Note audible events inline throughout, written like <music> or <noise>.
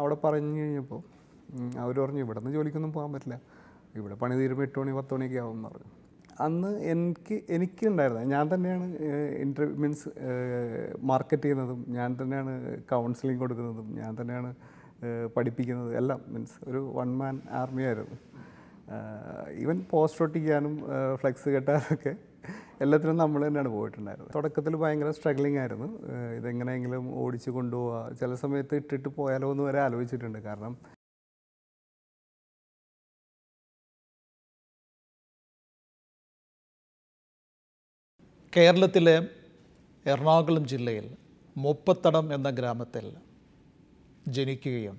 അവിടെ പറഞ്ഞു കഴിഞ്ഞപ്പോൾ അവർ പറഞ്ഞു ഇവിടെ നിന്ന് ജോലിക്കൊന്നും പോകാൻ പറ്റില്ല. ഇവിടെ പണി തീരുമ്പോൾ എട്ട് മണി പത്ത് മണിയൊക്കെ ആവും എന്ന് പറഞ്ഞു. അന്ന് എനിക്ക് എനിക്ക് ഉണ്ടായിരുന്നത് ഞാൻ തന്നെയാണ് ഇന്റർവ്യൂ മീൻസ് മാർക്കറ്റ് ചെയ്യുന്നതും ഞാൻ തന്നെയാണ് കൗൺസിലിംഗ് കൊടുക്കുന്നതും ഞാൻ തന്നെയാണ് പഠിപ്പിക്കുന്നത് എല്ലാം മീൻസ് ഒരു വൺ മാൻ ആർമി ആയിരുന്നു. ഈവൻ പോസ്റ്റ് ഒട്ടിക്കാനും ഫ്ലെക്സ് കെട്ടാനൊക്കെ എല്ലാത്തിനും നമ്മൾ തന്നെയാണ് പോയിട്ടുണ്ടായിരുന്നത്. തുടക്കത്തിൽ ഭയങ്കര സ്ട്രഗ്ലിംഗ് ആയിരുന്നു. ഇതെങ്ങനെയെങ്കിലും ഓടിച്ചു കൊണ്ടുപോവുക ചില സമയത്ത് ഇട്ടിട്ട് പോയാലോ എന്ന് വരെ ആലോചിച്ചിട്ടുണ്ട്. കാരണം കേരളത്തിലെ എറണാകുളം ജില്ലയിൽ മുപ്പത്തടം എന്ന ഗ്രാമത്തിൽ ജനിക്കുകയും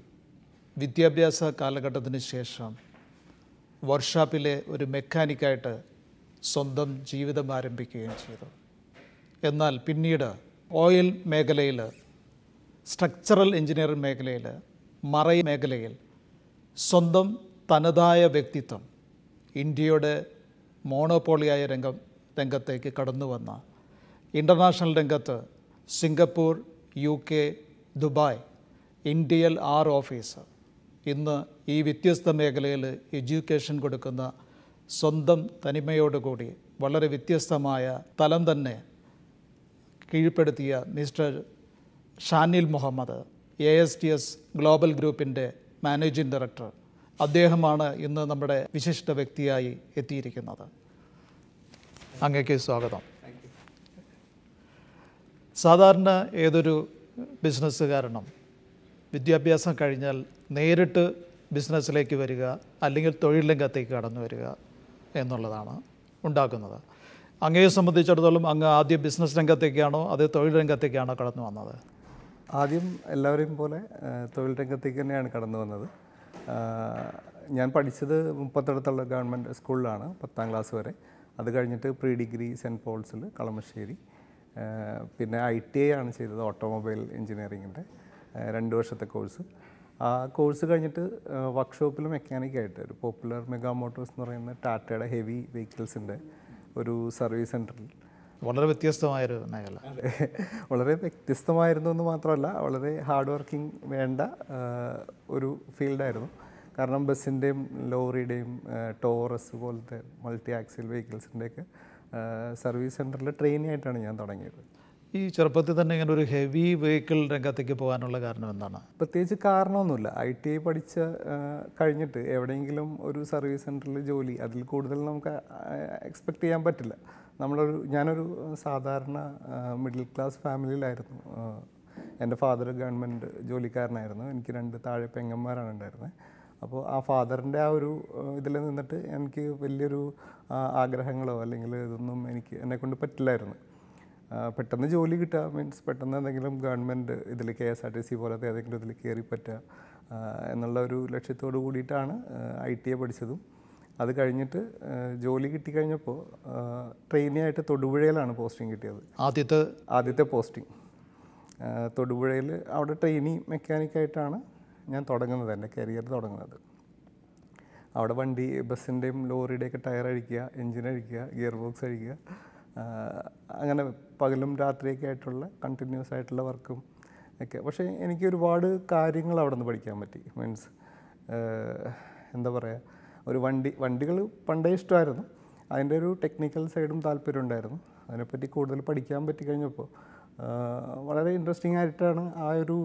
വിദ്യാഭ്യാസ കാലഘട്ടത്തിന് ശേഷം വർക്ക്ഷോപ്പിലെ ഒരു മെക്കാനിക്കായിട്ട് സ്വന്തം ജീവിതം ആരംഭിക്കുകയും ചെയ്തു. എന്നാൽ പിന്നീട് ഓയിൽ മേഖലയിൽ സ്ട്രക്ചറൽ എഞ്ചിനീയറിംഗ് മേഖലയിൽ മറൈ മേഖലയിൽ സ്വന്തം തനതായ വ്യക്തിത്വം ഇന്ത്യയുടെ മോണോപോളിയായ രംഗം രംഗത്തേക്ക് കടന്നു വന്ന ഇന്റർനാഷണൽ രംഗത്ത് സിംഗപ്പൂർ യു കെ ദുബായ് ഇന്ത്യയിൽ ആർ ഓഫീസ്. ഇന്ന് ഈ വ്യത്യസ്ത മേഖലയിൽ എഡ്യൂക്കേഷൻ കൊടുക്കുന്ന സ്വന്തം തനിമയോടുകൂടി വളരെ വ്യത്യസ്തമായ തലം തന്നെ കീഴ്പ്പെടുത്തിയ mister Shanil Muhammad A S T S global ഗ്രൂപ്പിന്റെ മാനേജിംഗ് ഡയറക്ടർ. അദ്ദേഹമാണ് ഇന്ന് നമ്മുടെ വിശിഷ്ട വ്യക്തിയായി എത്തിയിരിക്കുന്നത്. അങ്ങേക്ക് സ്വാഗതം. സാധാരണ ഏതൊരു ബിസിനസ്സുകാരനും വിദ്യാഭ്യാസം കഴിഞ്ഞാൽ നേരിട്ട് ബിസിനസ്സിലേക്ക് വരിക അല്ലെങ്കിൽ തൊഴിൽ രംഗത്തേക്ക് കടന്നു വരിക എന്നുള്ളതാണ് ഉണ്ടാക്കുന്നത്. അങ്ങയെ സംബന്ധിച്ചിടത്തോളം അങ്ങ് ആദ്യം ബിസിനസ് രംഗത്തേക്കാണോ അതേ തൊഴിൽ രംഗത്തേക്കാണോ കടന്നു വന്നത്? ആദ്യം എല്ലാവരെയും പോലെ തൊഴിൽ രംഗത്തേക്ക് തന്നെയാണ് കടന്നു വന്നത്. ഞാൻ പഠിച്ചത് മുപ്പത്തടുത്തുള്ള ഗവൺമെന്റ് സ്കൂളിലാണ് പത്താം ക്ലാസ് വരെ. അത് കഴിഞ്ഞിട്ട് പ്രീ ഡിഗ്രി സെന്റ് പോൾസിൽ കളമശ്ശേരി. പിന്നെ ഐ ടി ഐ ആണ് ചെയ്തത് ഓട്ടോമൊബൈൽ എഞ്ചിനീയറിങ്ങിന്റെ രണ്ട് വർഷത്തെ കോഴ്സ്. ആ കോഴ്സ് കഴിഞ്ഞിട്ട് വർക്ക്ഷോപ്പിൽ മെക്കാനിക്കായിട്ട് ഒരു പോപ്പുലർ മെഗാ മോട്ടോഴ്സ് എന്ന് പറയുന്ന ടാറ്റയുടെ ഹെവി വെഹിക്കിൾസിന്റെ ഒരു സർവീസ് സെന്ററിൽ വളരെ വ്യത്യസ്തമായൊരു മേഖല. <laughs> വളരെ വ്യത്യസ്തമായിരുന്നു എന്ന് മാത്രമല്ല വളരെ ഹാർഡ് വർക്കിംഗ് വേണ്ട ഒരു ഫീൽഡായിരുന്നു കാരണം ബസ്സിന്റെയും ലോറിയുടെയും ടോറസ് പോലത്തെ മൾട്ടി ആക്സിൽ വെഹിക്കിൾസിന്റെയൊക്കെ സർവീസ് സെന്ററിൽ ട്രെയിനി ആയിട്ടാണ് ഞാൻ തുടങ്ങിയത്. ഈ ചെറുപ്പത്തിൽ തന്നെ ഇങ്ങനെ ഒരു ഹെവി വെഹിക്കിൾ രംഗത്തേക്ക് പോകാനുള്ള കാരണം എന്താണ്? പ്രത്യേകിച്ച് കാരണമൊന്നുമില്ല. ഐ ടി ഐ പഠിച്ച കഴിഞ്ഞിട്ട് എവിടെയെങ്കിലും ഒരു സർവീസ് സെന്ററിൽ ജോലി അതിൽ കൂടുതൽ നമുക്ക് എക്സ്പെക്റ്റ് ചെയ്യാൻ പറ്റില്ല. നമ്മളൊരു ഞാനൊരു സാധാരണ മിഡിൽ ക്ലാസ് ഫാമിലിയിലായിരുന്നു എന്റെ ഫാദർ ഗവൺമെന്റ് ജോലിക്കാരനായിരുന്നു. എനിക്ക് രണ്ട് താഴെ പെങ്ങന്മാരാണ് ഉണ്ടായിരുന്നത് അപ്പോൾ ആ ഫാദറിന്റെ ആ ഒരു ഇതിൽ നിന്നിട്ട് എനിക്ക് വലിയൊരു ആഗ്രഹങ്ങളോ അല്ലെങ്കിൽ ഇതൊന്നും എനിക്ക് എന്നെക്കൊണ്ട് പറ്റില്ലായിരുന്നു. പെട്ടെന്ന് ജോലി കിട്ടുക. മീൻസ് പെട്ടെന്ന് എന്തെങ്കിലും ഗവൺമെന്റ് ഇതിൽ K S R T C പോലത്തെ ഏതെങ്കിലും ഇതിൽ കയറി പറ്റുക എന്നുള്ള ഒരു ലക്ഷ്യത്തോട് കൂടിയിട്ടാണ് ഐ ടി എ പഠിച്ചതും. അത് കഴിഞ്ഞിട്ട് ജോലി കിട്ടിക്കഴിഞ്ഞപ്പോൾ ട്രെയിനി ആയിട്ട് തൊടുപുഴയിലാണ് പോസ്റ്റിംഗ് കിട്ടിയത്. ആദ്യത്തെ? ആദ്യത്തെ പോസ്റ്റിംഗ്. തൊടുപുഴയിൽ അവിടെ ട്രെയിനി മെക്കാനിക്കായിട്ടാണ് ഞാൻ തുടങ്ങുന്നത് എന്റെ കരിയർ തുടങ്ങുന്നത്. അവിടെ വണ്ടി ബസ്സിന്റെയും ലോറിയുടെയൊക്കെ ടയർ അഴിക്കുക എൻജിൻ അഴിക്കുക ഗിയർ ബോക്സ് അഴിക്കുക അങ്ങനെ പകലും രാത്രിയൊക്കെ ആയിട്ടുള്ള കണ്ടിന്യൂസ് ആയിട്ടുള്ള വർക്കും ഒക്കെ. പക്ഷേ എനിക്ക് ഒരുപാട് കാര്യങ്ങൾ അവിടെ നിന്ന് പഠിക്കാൻ പറ്റി മീൻസ് എന്താ പറയുക ഒരു വണ്ടി വണ്ടികൾ പണ്ടേ ഇഷ്ടമായിരുന്നു. അതിന്റെ ഒരു ടെക്നിക്കൽ സൈഡും താല്പര്യം ഉണ്ടായിരുന്നു. അതിനെപ്പറ്റി കൂടുതൽ പഠിക്കാൻ പറ്റി കഴിഞ്ഞപ്പോൾ വളരെ ഇൻട്രസ്റ്റിംഗ് ആയിട്ടാണ് ആ ഒരു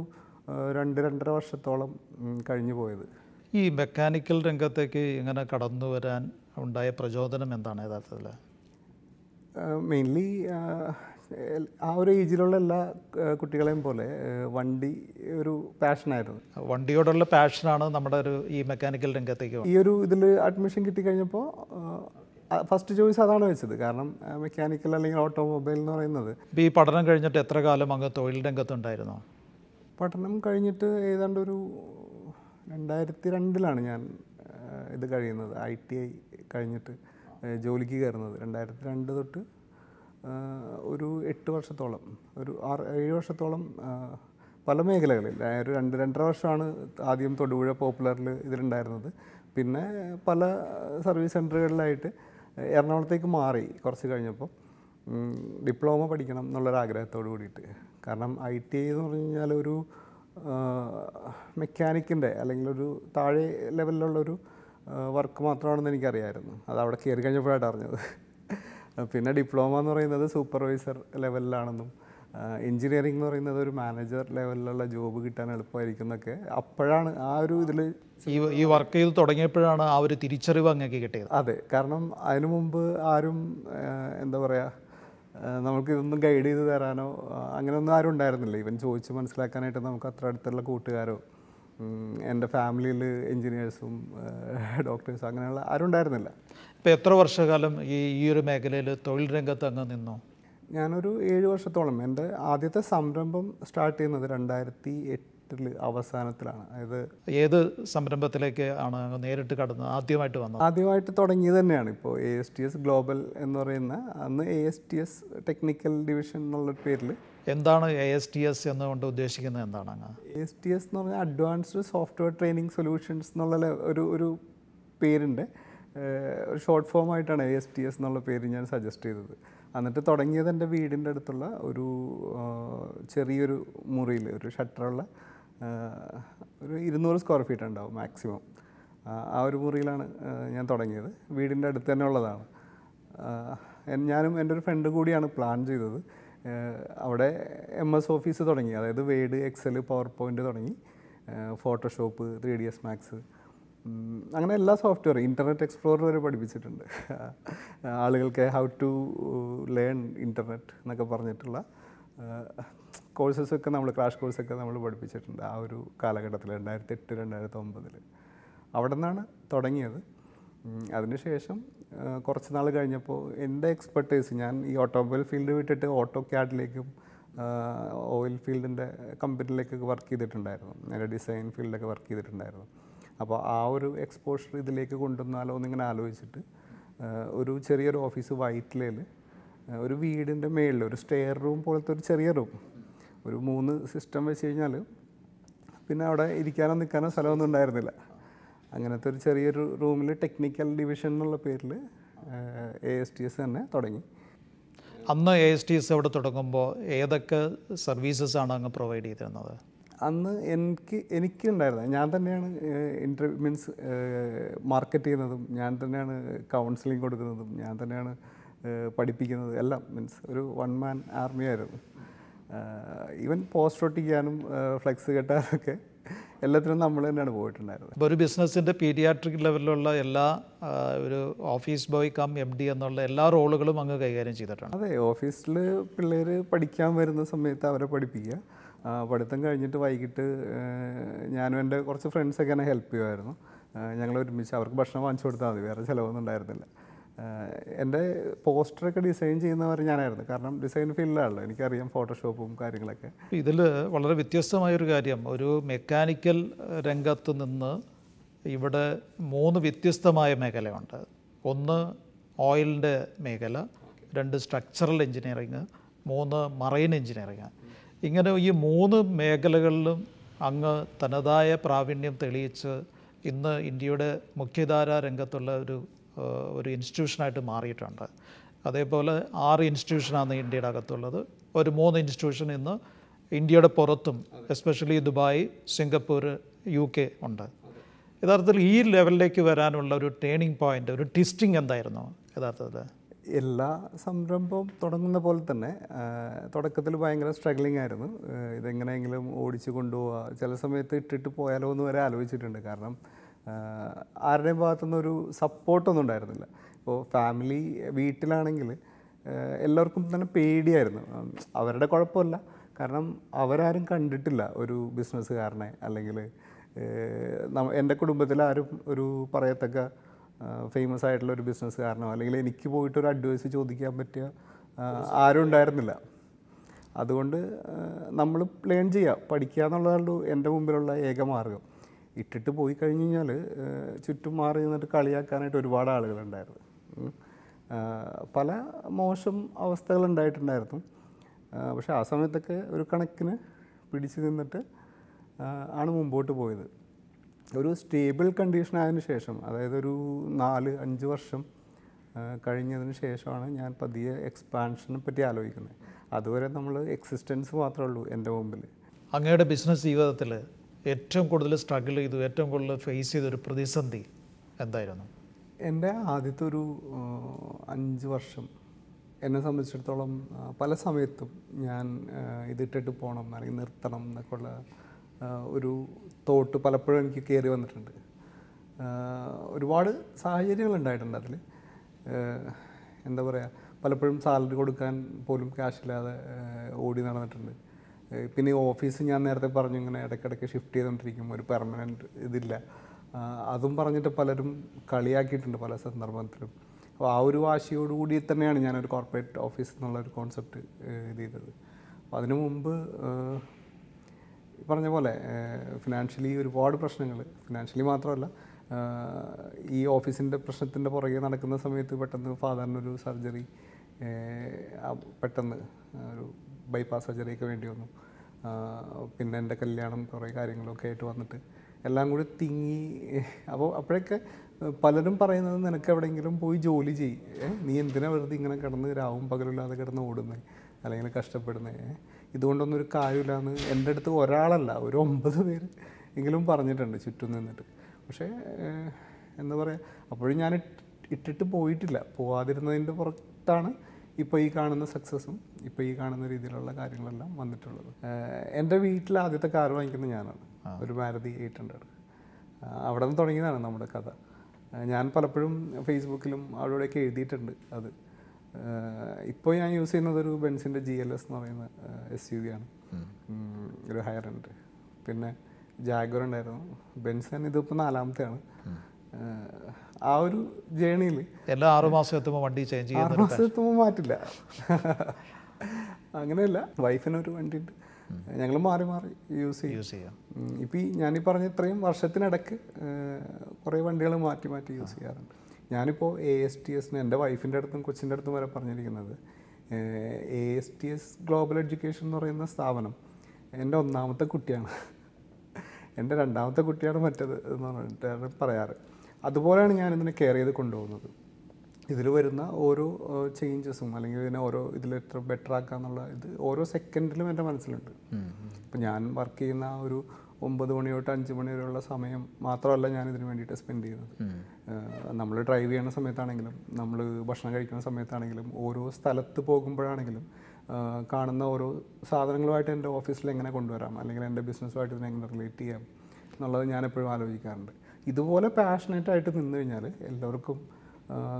രണ്ട് രണ്ടര വർഷത്തോളം കഴിഞ്ഞു പോയത്. ഈ മെക്കാനിക്കൽ രംഗത്തേക്ക് ഇങ്ങനെ കടന്നു വരാൻ ഉണ്ടായ പ്രചോദനം എന്താണ് യഥാർത്ഥത്തിൽ? മെയിൻലി ആ ഒരു ഏജിലുള്ള എല്ലാ കുട്ടികളെയും പോലെ വണ്ടി ഒരു പാഷനായിരുന്നു വണ്ടിയോടുള്ള പാഷനാണ് നമ്മുടെ ഒരു ഈ മെക്കാനിക്കൽ രംഗത്തേക്ക്. ഈ ഒരു ഇതിൽ അഡ്മിഷൻ കിട്ടിക്കഴിഞ്ഞപ്പോൾ ഫസ്റ്റ് ചോയ്സ് അതാണ് വെച്ചത്. കാരണം മെക്കാനിക്കൽ അല്ലെങ്കിൽ ഓട്ടോമൊബൈൽ എന്ന് പറയുന്നത്. ഇപ്പോൾ ഈ പഠനം കഴിഞ്ഞിട്ട് എത്ര കാലം അങ്ങ് തൊഴിൽ രംഗത്തുണ്ടായിരുന്നു പഠനം കഴിഞ്ഞിട്ട് ഏതാണ്ട് ഒരു രണ്ടായിരത്തി രണ്ടിലാണ് ഞാൻ ഇത് കഴിയുന്നത്. ഐ ടി ഐ കഴിഞ്ഞിട്ട്. ജോലിക്ക് കയറുന്നത്. രണ്ടായിരത്തി രണ്ട് തൊട്ട് ഒരു എട്ട് വർഷത്തോളം ഒരു ആറ് ഏഴ് വർഷത്തോളം പല മേഖലകളിൽ ഒരു രണ്ട് രണ്ടര വർഷമാണ് ആദ്യം തൊടുപുഴ പോപ്പുലറിൽ ഇതിലുണ്ടായിരുന്നത്. പിന്നെ പല സർവീസ് സെന്ററുകളിലായിട്ട് എറണാകുളത്തേക്ക് മാറി കുറച്ച് കഴിഞ്ഞപ്പോൾ ഡിപ്ലോമ പഠിക്കണം എന്നുള്ളൊരാഗ്രഹത്തോടു കൂടിയിട്ട്. കാരണം ഐ ടി ഐ എന്ന് പറഞ്ഞു കഴിഞ്ഞാൽ ഒരു മെക്കാനിക്കിന്റെ അല്ലെങ്കിൽ ഒരു താഴെ ലെവലിലുള്ളൊരു വർക്ക് മാത്രമാണെന്ന് എനിക്കറിയായിരുന്നു. അത് അവിടെ കയറി കഴിഞ്ഞപ്പോഴായിട്ട് അറിഞ്ഞത്. പിന്നെ ഡിപ്ലോമ എന്ന് പറയുന്നത് സൂപ്പർവൈസർ ലെവലിലാണെന്നും എഞ്ചിനീയറിംഗ് എന്ന് പറയുന്നത് ഒരു മാനേജർ ലെവലിലുള്ള ജോബ് കിട്ടാൻ എളുപ്പമായിരിക്കും എന്നൊക്കെ അപ്പോഴാണ് ആ ഒരു ഇതിൽ ഈ ഈ വർക്ക് ചെയ്ത് തുടങ്ങിയപ്പോഴാണ് ആ ഒരു തിരിച്ചറിവ് അങ്ങേക്ക് കിട്ടിയത്. അതെ കാരണം അതിനു മുമ്പ് ആരും എന്താ പറയുക നമുക്ക് ഇതൊന്നും ഗൈഡ് ചെയ്ത് തരാനോ അങ്ങനെയൊന്നും ആരും ഉണ്ടായിരുന്നില്ല. ഇവൻ ചോദിച്ച് മനസ്സിലാക്കാനായിട്ട് നമുക്ക് അത്ര അടുത്തുള്ള കൂട്ടുകാരോ എന്റെ ഫാമിലിയിൽ എൻജിനീയേഴ്സും ഡോക്ടേഴ്സും അങ്ങനെയുള്ള ആരും ഉണ്ടായിരുന്നില്ല. ഇപ്പോൾ എത്ര വർഷകാലം ഈ ഈ ഒരു മേഖലയിൽ തൊഴിൽ രംഗത്ത് അങ്ങ് നിന്നു? ഞാനൊരു ഏഴ് വർഷത്തോളം എന്റെ ആദ്യത്തെ സംരംഭം സ്റ്റാർട്ട് ചെയ്യുന്നത് രണ്ടായിരത്തി എട്ടിൽ അവസാനത്തിലാണ്. അതായത് ഏത് സംരംഭത്തിലേക്ക് ആണ് നേരിട്ട് കടന്നത്? ആദ്യമായിട്ട് വന്നത്? ആദ്യമായിട്ട് തുടങ്ങിയത് തന്നെയാണ്. ഇപ്പോൾ A S T S global എന്ന് പറയുന്ന അന്ന് A S T S technical division എന്നുള്ള പേരിൽ എന്താണ് എ എസ് ടി എസ് എന്നുകൊണ്ട് ഉദ്ദേശിക്കുന്നത് എന്താണ് അങ്ങ്? എസ് ടി എസ് എന്ന് പറഞ്ഞാൽ അഡ്വാൻസ്ഡ് സോഫ്റ്റ്വെയർ ട്രെയിനിങ് സൊല്യൂഷൻസ് എന്നുള്ള ഒരു ഒരു പേരുണ്ട്. ഒരു ഷോർട്ട് ഫോം ആയിട്ടാണ് എ എസ് ടി എസ് എന്നുള്ള പേര് ഞാൻ സജസ്റ്റ് ചെയ്തത്. എന്നിട്ട് തുടങ്ങിയത് എന്റെ വീടിന്റെ അടുത്തുള്ള ഒരു ചെറിയൊരു മുറിയിൽ ഒരു ഷട്ടറുള്ള ഒരു ഇരുന്നൂറ് സ്ക്വയർ ഫീറ്റ് ഉണ്ടാവും മാക്സിമം ആ ഒരു മുറിയിലാണ് ഞാൻ തുടങ്ങിയത്. വീടിന്റെ അടുത്ത് തന്നെ ഉള്ളതാണ്. ഞാനും എന്റെ ഒരു ഫ്രണ്ട് കൂടിയാണ് പ്ലാൻ ചെയ്തത്. അവിടെ എം എസ് ഓഫീസ് തുടങ്ങി. അതായത് വേഡ് എക്സൽ പവർ പോയിന്റ് തുടങ്ങി Photoshop three D S Max അങ്ങനെ എല്ലാ സോഫ്റ്റ്വെയർ ഇന്റർനെറ്റ് എക്സ്പ്ലോറർ വരെ പഠിപ്പിച്ചിട്ടുണ്ട്. ആളുകൾക്ക് ഹൗ ടു ലേൺ ഇന്റർനെറ്റ് എന്നൊക്കെ പറഞ്ഞിട്ടുള്ള കോഴ്സസൊക്കെ നമ്മൾ ക്രാഷ് കോഴ്സൊക്കെ നമ്മൾ പഠിപ്പിച്ചിട്ടുണ്ട് ആ ഒരു കാലഘട്ടത്തിൽ രണ്ടായിരത്തി എട്ട് രണ്ടായിരത്തി ഒമ്പതിൽ അവിടെ നിന്നാണ് തുടങ്ങിയത്. അതിനുശേഷം കുറച്ച് നാൾ കഴിഞ്ഞപ്പോൾ എന്റെ എക്സ്പെർട്ടൈസ് ഞാൻ ഈ ഓട്ടോമൊബൈൽ ഫീൽഡ് വിട്ടിട്ട് ഓട്ടോ ക്യാഡിലേക്കും ഓയിൽ ഫീൽഡിന്റെ കമ്പനിയിലേക്കൊക്കെ വർക്ക് ചെയ്തിട്ടുണ്ടായിരുന്നു. എന്റെ ഡിസൈൻ ഫീൽഡൊക്കെ വർക്ക് ചെയ്തിട്ടുണ്ടായിരുന്നു. അപ്പോൾ ആ ഒരു എക്സ്പോഷർ ഇതിലേക്ക് കൊണ്ടുവന്നാലോ എന്നിങ്ങനെ ആലോചിച്ചിട്ട് ഒരു ചെറിയൊരു ഓഫീസ് വൈറ്റിലയിൽ ഒരു വീടിന്റെ മേളിൽ ഒരു സ്റ്റെയർ റൂം പോലത്തെ ഒരു ചെറിയ റൂം ഒരു മൂന്ന് സിസ്റ്റം വെച്ച് കഴിഞ്ഞാൽ പിന്നെ അവിടെ ഇരിക്കാനോ നിൽക്കാനോ സ്ഥലമൊന്നും ഉണ്ടായിരുന്നില്ല. അങ്ങനത്തെ ഒരു ചെറിയൊരു റൂമിൽ ടെക്നിക്കൽ ഡിവിഷൻ എന്നുള്ള പേരിൽ എ എസ് ടി എസ് തന്നെ തുടങ്ങി. അന്ന് എ എസ് ടി എസ് അവിടെ തുടങ്ങുമ്പോൾ ഏതൊക്കെ സർവീസസ് ആണ് അങ്ങ് പ്രൊവൈഡ് ചെയ്തിരുന്നത്? അന്ന് എനിക്ക് എനിക്കുണ്ടായിരുന്നത് ഞാൻ തന്നെയാണ് ഇന്റർവ്യൂ മീൻസ് മാർക്കറ്റ് ചെയ്യുന്നതും ഞാൻ തന്നെയാണ് കൗൺസിലിംഗ് കൊടുക്കുന്നതും ഞാൻ തന്നെയാണ് പഠിപ്പിക്കുന്നത് എല്ലാം മീൻസ് ഒരു വൺ മാൻ ആർമി ആയിരുന്നു. ഈവൻ പോസ്റ്റ് ഒട്ടിക്കാനും ഫ്ലെക്സ് കെട്ടാനൊക്കെ എല്ലാത്തിനും നമ്മൾ തന്നെയാണ് പോയിട്ടുണ്ടായിരുന്നത്. ഇപ്പോൾ ഒരു ബിസിനസ്സിന്റെ പീഡിയാട്രിക് ലെവലിലുള്ള എല്ലാ ഒരു office boy cum M D എന്നുള്ള എല്ലാ റോളുകളും അങ്ങ് കൈകാര്യം ചെയ്തിട്ടാണ്. അതെ ഓഫീസിൽ പിള്ളേർ പഠിക്കാൻ വരുന്ന സമയത്ത് അവരെ പഠിപ്പിക്കുക. പഠിത്തം കഴിഞ്ഞിട്ട് വൈകിട്ട് ഞാനും എന്റെ കുറച്ച് ഫ്രണ്ട്സൊക്കെ എന്നെ ഹെൽപ്പ് ചെയ്യുമായിരുന്നു. ഞങ്ങൾ ഒരുമിച്ച് അവർക്ക് ഭക്ഷണം വാങ്ങിച്ചു കൊടുത്താൽ മതി വേറെ ചിലവൊന്നും ഉണ്ടായിരുന്നില്ല. എന്റെ പോസ്റ്ററൊക്കെ ഡിസൈൻ ചെയ്യുന്നവർ ഞാനായിരുന്നു. കാരണം ഡിസൈൻ ഫീൽഡിലാണല്ലോ എനിക്കറിയാം ഫോട്ടോഷോപ്പും കാര്യങ്ങളൊക്കെ. ഇതിൽ വളരെ വ്യത്യസ്തമായൊരു കാര്യം. ഒരു മെക്കാനിക്കൽ രംഗത്ത് നിന്ന് ഇവിടെ മൂന്ന് വ്യത്യസ്തമായ മേഖലയുണ്ട്. ഒന്ന് ഓയിലിന്റെ മേഖല രണ്ട് സ്ട്രക്ചറൽ എഞ്ചിനീയറിങ് മൂന്ന് മറൈൻ എഞ്ചിനീയറിങ് ഇങ്ങനെ ഈ മൂന്ന് മേഖലകളിലും അങ്ങ് തനതായ പ്രാവീണ്യം തെളിയിച്ച് ഇന്ന് ഇന്ത്യയുടെ മുഖ്യധാര രംഗത്തുള്ള ഒരു ഒരു ഇൻസ്റ്റിറ്റ്യൂഷനായിട്ട് മാറിയിട്ടുണ്ട്. അതേപോലെ ആറ് ഇൻസ്റ്റിറ്റ്യൂഷനാണ് ഇന്ത്യയുടെ അകത്തുള്ളത്. ഒരു മൂന്ന് ഇൻസ്റ്റിറ്റ്യൂഷൻ ഇന്ന് ഇന്ത്യയുടെ പുറത്തും especially Dubai Singapore U K ഉണ്ട്. യഥാർത്ഥത്തിൽ ഈ ലെവലിലേക്ക് വരാനുള്ള ഒരു ടേണിംഗ് പോയിന്റ് ഒരു ടിസ്റ്റിംഗ് എന്തായിരുന്നു യഥാർത്ഥത്തിൽ? എല്ലാ സംരംഭവും തുടങ്ങുന്ന പോലെ തന്നെ തുടക്കത്തിൽ ഭയങ്കര സ്ട്രഗ്ലിംഗ് ആയിരുന്നു. ഇതെങ്ങനെയെങ്കിലും ഓടിച്ചു കൊണ്ടുപോവുക ചില സമയത്ത് ഇട്ടിട്ട് പോയാലോ എന്ന് വരെ ആലോചിച്ചിട്ടുണ്ട്. കാരണം ആരുടെയും ഭാഗത്തുനിന്ന് ഒരു സപ്പോർട്ടൊന്നും ഉണ്ടായിരുന്നില്ല. ഇപ്പോൾ ഫാമിലി വീട്ടിലാണെങ്കിൽ എല്ലാവർക്കും തന്നെ പേടിയായിരുന്നു. അവരുടെ കുഴപ്പമില്ല. കാരണം അവരാരും കണ്ടിട്ടില്ല ഒരു ബിസിനസ്സുകാരനെ അല്ലെങ്കിൽ എന്റെ കുടുംബത്തിൽ ആരും ഒരു പറയത്തക്ക ഫേമസ് ആയിട്ടുള്ള ഒരു ബിസിനസ്സുകാരനോ അല്ലെങ്കിൽ എനിക്ക് പോയിട്ട് ഒരു അഡ്വൈസ് ചോദിക്കാൻ പറ്റിയ ആരും ഉണ്ടായിരുന്നില്ല. അതുകൊണ്ട് നമ്മൾ ലേൺ ചെയ്യുക പഠിക്കുക എന്നുള്ളതാണ് എന്റെ മുമ്പിലുള്ള ഏക മാർഗം. ഇട്ടിട്ട് പോയി കഴിഞ്ഞ് കഴിഞ്ഞാൽ ചുറ്റും മാറി നിന്നിട്ട് കളിയാക്കാനായിട്ട് ഒരുപാട് ആളുകളുണ്ടായിരുന്നു. പല മോശം അവസ്ഥകൾ ഉണ്ടായിട്ടുണ്ടായിരുന്നു. പക്ഷേ ആ സമയത്തൊക്കെ ഒരു കണക്കിന് പിടിച്ചു നിന്നിട്ട് ആണ് മുമ്പോട്ട് പോയത്. ഒരു സ്റ്റേബിൾ കണ്ടീഷൻ ആയതിന് ശേഷം അതായത് ഒരു നാല് അഞ്ച് വർഷം കഴിഞ്ഞതിന് ശേഷമാണ് ഞാൻ പതിയെ എക്സ്പാൻഷനെ പറ്റി ആലോചിക്കുന്നത്. അതുവരെ നമ്മൾ എക്സിസ്റ്റൻസ് മാത്രമേ ഉള്ളൂ എന്റെ മുമ്പിൽ അങ്ങയുടെ ബിസിനസ് ജീവിതത്തിൽ ഏറ്റവും കൂടുതൽ സ്ട്രഗിൾ ചെയ്തു ഏറ്റവും കൂടുതൽ ഫേസ് ചെയ്തൊരു പ്രതിസന്ധി എന്തായിരുന്നു? എന്റെ ആദ്യത്തെ ഒരു അഞ്ച് വർഷം എന്നെ സംബന്ധിച്ചിടത്തോളം പല സമയത്തും ഞാൻ ഇതിട്ടിട്ട് പോകണം അല്ലെങ്കിൽ നിർത്തണം എന്നൊക്കെ ഉള്ള ഒരു തോട്ട് പലപ്പോഴും എനിക്ക് കയറി വന്നിട്ടുണ്ട്. ഒരുപാട് സാഹചര്യങ്ങൾ ഉണ്ടായിട്ടുണ്ട് അതിൽ. എന്താ പറയുക പലപ്പോഴും സാലറി കൊടുക്കാൻ പോലും ക്യാഷില്ലാതെ ഓടി നടന്നിട്ടുണ്ട്. പിന്നെ ഓഫീസ് ഞാൻ നേരത്തെ പറഞ്ഞു ഇങ്ങനെ ഇടയ്ക്കിടയ്ക്ക് ഷിഫ്റ്റ് ചെയ്തുകൊണ്ടിരിക്കും ഒരു പെർമനന്റ് ഇതില്ല. അതും പറഞ്ഞിട്ട് പലരും കളിയാക്കിയിട്ടുണ്ട് പല സന്ദർഭത്തിലും. അപ്പോൾ ആ ഒരു വാശിയോടുകൂടി തന്നെയാണ് ഞാനൊരു കോർപ്പറേറ്റ് ഓഫീസ് എന്നുള്ള ഒരു കോൺസെപ്റ്റ് ഇത് ചെയ്തത്. അപ്പോൾ അതിനു മുമ്പ് പറഞ്ഞ പോലെ ഫിനാൻഷ്യലി ഒരുപാട് പ്രശ്നങ്ങൾ ഫിനാൻഷ്യലി മാത്രമല്ല ഈ ഓഫീസിന്റെ പ്രശ്നത്തിന്റെ പുറകെ നടക്കുന്ന സമയത്ത് പെട്ടെന്ന് ഫാദറിനൊരു സർജറി പെട്ടെന്ന് ഒരു ബൈപ്പാസ് സർജറിയൊക്കെ വേണ്ടി വന്നു. പിന്നെ എന്റെ കല്യാണം കുറേ കാര്യങ്ങളൊക്കെ ആയിട്ട് വന്നിട്ട് എല്ലാം കൂടി തിങ്ങി. അപ്പോൾ അപ്പോഴൊക്കെ പലരും പറയുന്നത് നിനക്ക് എവിടെയെങ്കിലും പോയി ജോലി ചെയ്യ്. നീ എന്തിനാ വെറുതെ ഇങ്ങനെ കിടന്ന് രാവും പകലില്ലാതെ കിടന്ന് ഓടുന്നത് അല്ലെങ്കിൽ കഷ്ടപ്പെടുന്നത് ഇതുകൊണ്ടൊന്നും ഒരു കാര്യമില്ലാന്ന് എന്റെ അടുത്ത് ഒരാളല്ല ഒരു ഒമ്പത് പേര് എങ്കിലും പറഞ്ഞിട്ടുണ്ട് ചുറ്റും നിന്നിട്ട്. പക്ഷേ എന്താ പറയുക അപ്പോഴും ഞാൻ ഇട്ടിട്ട് പോയിട്ടില്ല. പോവാതിരുന്നതിന്റെ പുറത്താണ് ഇപ്പോൾ ഈ കാണുന്ന സക്സസ്സും ഇപ്പോൾ ഈ കാണുന്ന രീതിയിലുള്ള കാര്യങ്ങളെല്ലാം വന്നിട്ടുള്ളത്. എന്റെ വീട്ടിൽ ആദ്യത്തെ കാർ വാങ്ങിക്കുന്നത് ഞാനാണ്. ഒരു മാരുതി എയ്റ്റ് ഹൺഡ്രഡ്. അവിടെ നിന്ന് തുടങ്ങിയതാണ് നമ്മുടെ കഥ. ഞാൻ പലപ്പോഴും ഫേസ്ബുക്കിലും അവിടെയൊക്കെ എഴുതിയിട്ടുണ്ട് അത്. ഇപ്പോൾ ഞാൻ യൂസ് ചെയ്യുന്നത് ഒരു ബെൻസിന്റെ ജി എൽ എസ് എന്ന് പറയുന്ന എസ് യു വി ആണ്. ഒരു ഹയർ ഉണ്ട് പിന്നെ ജാഗർ ഉണ്ടായിരുന്നു. ബെൻസ് തന്നെ ഇതിപ്പോൾ നാലാമത്തെയാണ്. ആ ഒരു ജേണിയിൽ എല്ലാ ആറു മാസം എത്തുമ്പോൾ വണ്ടി ചേഞ്ച് ആറ് മാസം എത്തുമ്പോൾ മാറ്റില്ല. അങ്ങനെയല്ല വൈഫിനൊരു വണ്ടി ഉണ്ട് ഞങ്ങൾ മാറി മാറി യൂസ് ചെയ്യും. യൂസ് ചെയ്യാം. ഇപ്പം ഈ ഞാനീ പറഞ്ഞ ഇത്രയും വർഷത്തിനിടയ്ക്ക് കുറേ വണ്ടികൾ മാറ്റി മാറ്റി യൂസ് ചെയ്യാറുണ്ട്. ഞാനിപ്പോൾ എ എസ് ടി എസിന് എന്റെ വൈഫിന്റെ അടുത്തും കൊച്ചിന്റെ അടുത്തും വരെ പറഞ്ഞിരിക്കുന്നത് A S T S global education എന്ന് പറയുന്ന സ്ഥാപനം എന്റെ ഒന്നാമത്തെ കുട്ടിയാണ്. എന്റെ രണ്ടാമത്തെ കുട്ടിയാണ് മറ്റേത് എന്ന് പറഞ്ഞിട്ട് പറയാറ്. അതുപോലെയാണ് ഞാൻ ഇതിനെ കെയർ ചെയ്ത് കൊണ്ടുപോകുന്നത്. ഇതിൽ വരുന്ന ഓരോ ചേഞ്ചസും അല്ലെങ്കിൽ ഇതിനെ ഓരോ ഇതിൽ എത്ര ബെറ്റർ ആക്കാന്നുള്ള ഇത് ഓരോ സെക്കൻഡിലും എന്റെ മനസ്സിലുണ്ട്. ഇപ്പം ഞാൻ വർക്ക് ചെയ്യുന്ന ആ ഒരു ഒമ്പത് മണി തൊട്ട് അഞ്ച് മണി വരെയുള്ള സമയം മാത്രമല്ല ഞാൻ ഇതിന് വേണ്ടിയിട്ട് സ്പെൻഡ് ചെയ്യുന്നത്. നമ്മൾ ഡ്രൈവ് ചെയ്യുന്ന സമയത്താണെങ്കിലും നമ്മൾ ഭക്ഷണം കഴിക്കുന്ന സമയത്താണെങ്കിലും ഓരോ സ്ഥലത്ത് പോകുമ്പോഴാണെങ്കിലും കാണുന്ന ഓരോ സാധനങ്ങളുമായിട്ട് എന്റെ ഓഫീസിൽ എങ്ങനെ കൊണ്ടുവരാം അല്ലെങ്കിൽ എന്റെ ബിസിനസ്സുമായിട്ട് ഇതിനെ എങ്ങനെ റിലേറ്റ് ചെയ്യാം എന്നുള്ളത് ഞാൻ എപ്പോഴും ആലോചിക്കാറുണ്ട്. ഇതുപോലെ പാഷനേറ്റ് ആയിട്ട് നിന്ന് കഴിഞ്ഞാൽ എല്ലാവർക്കും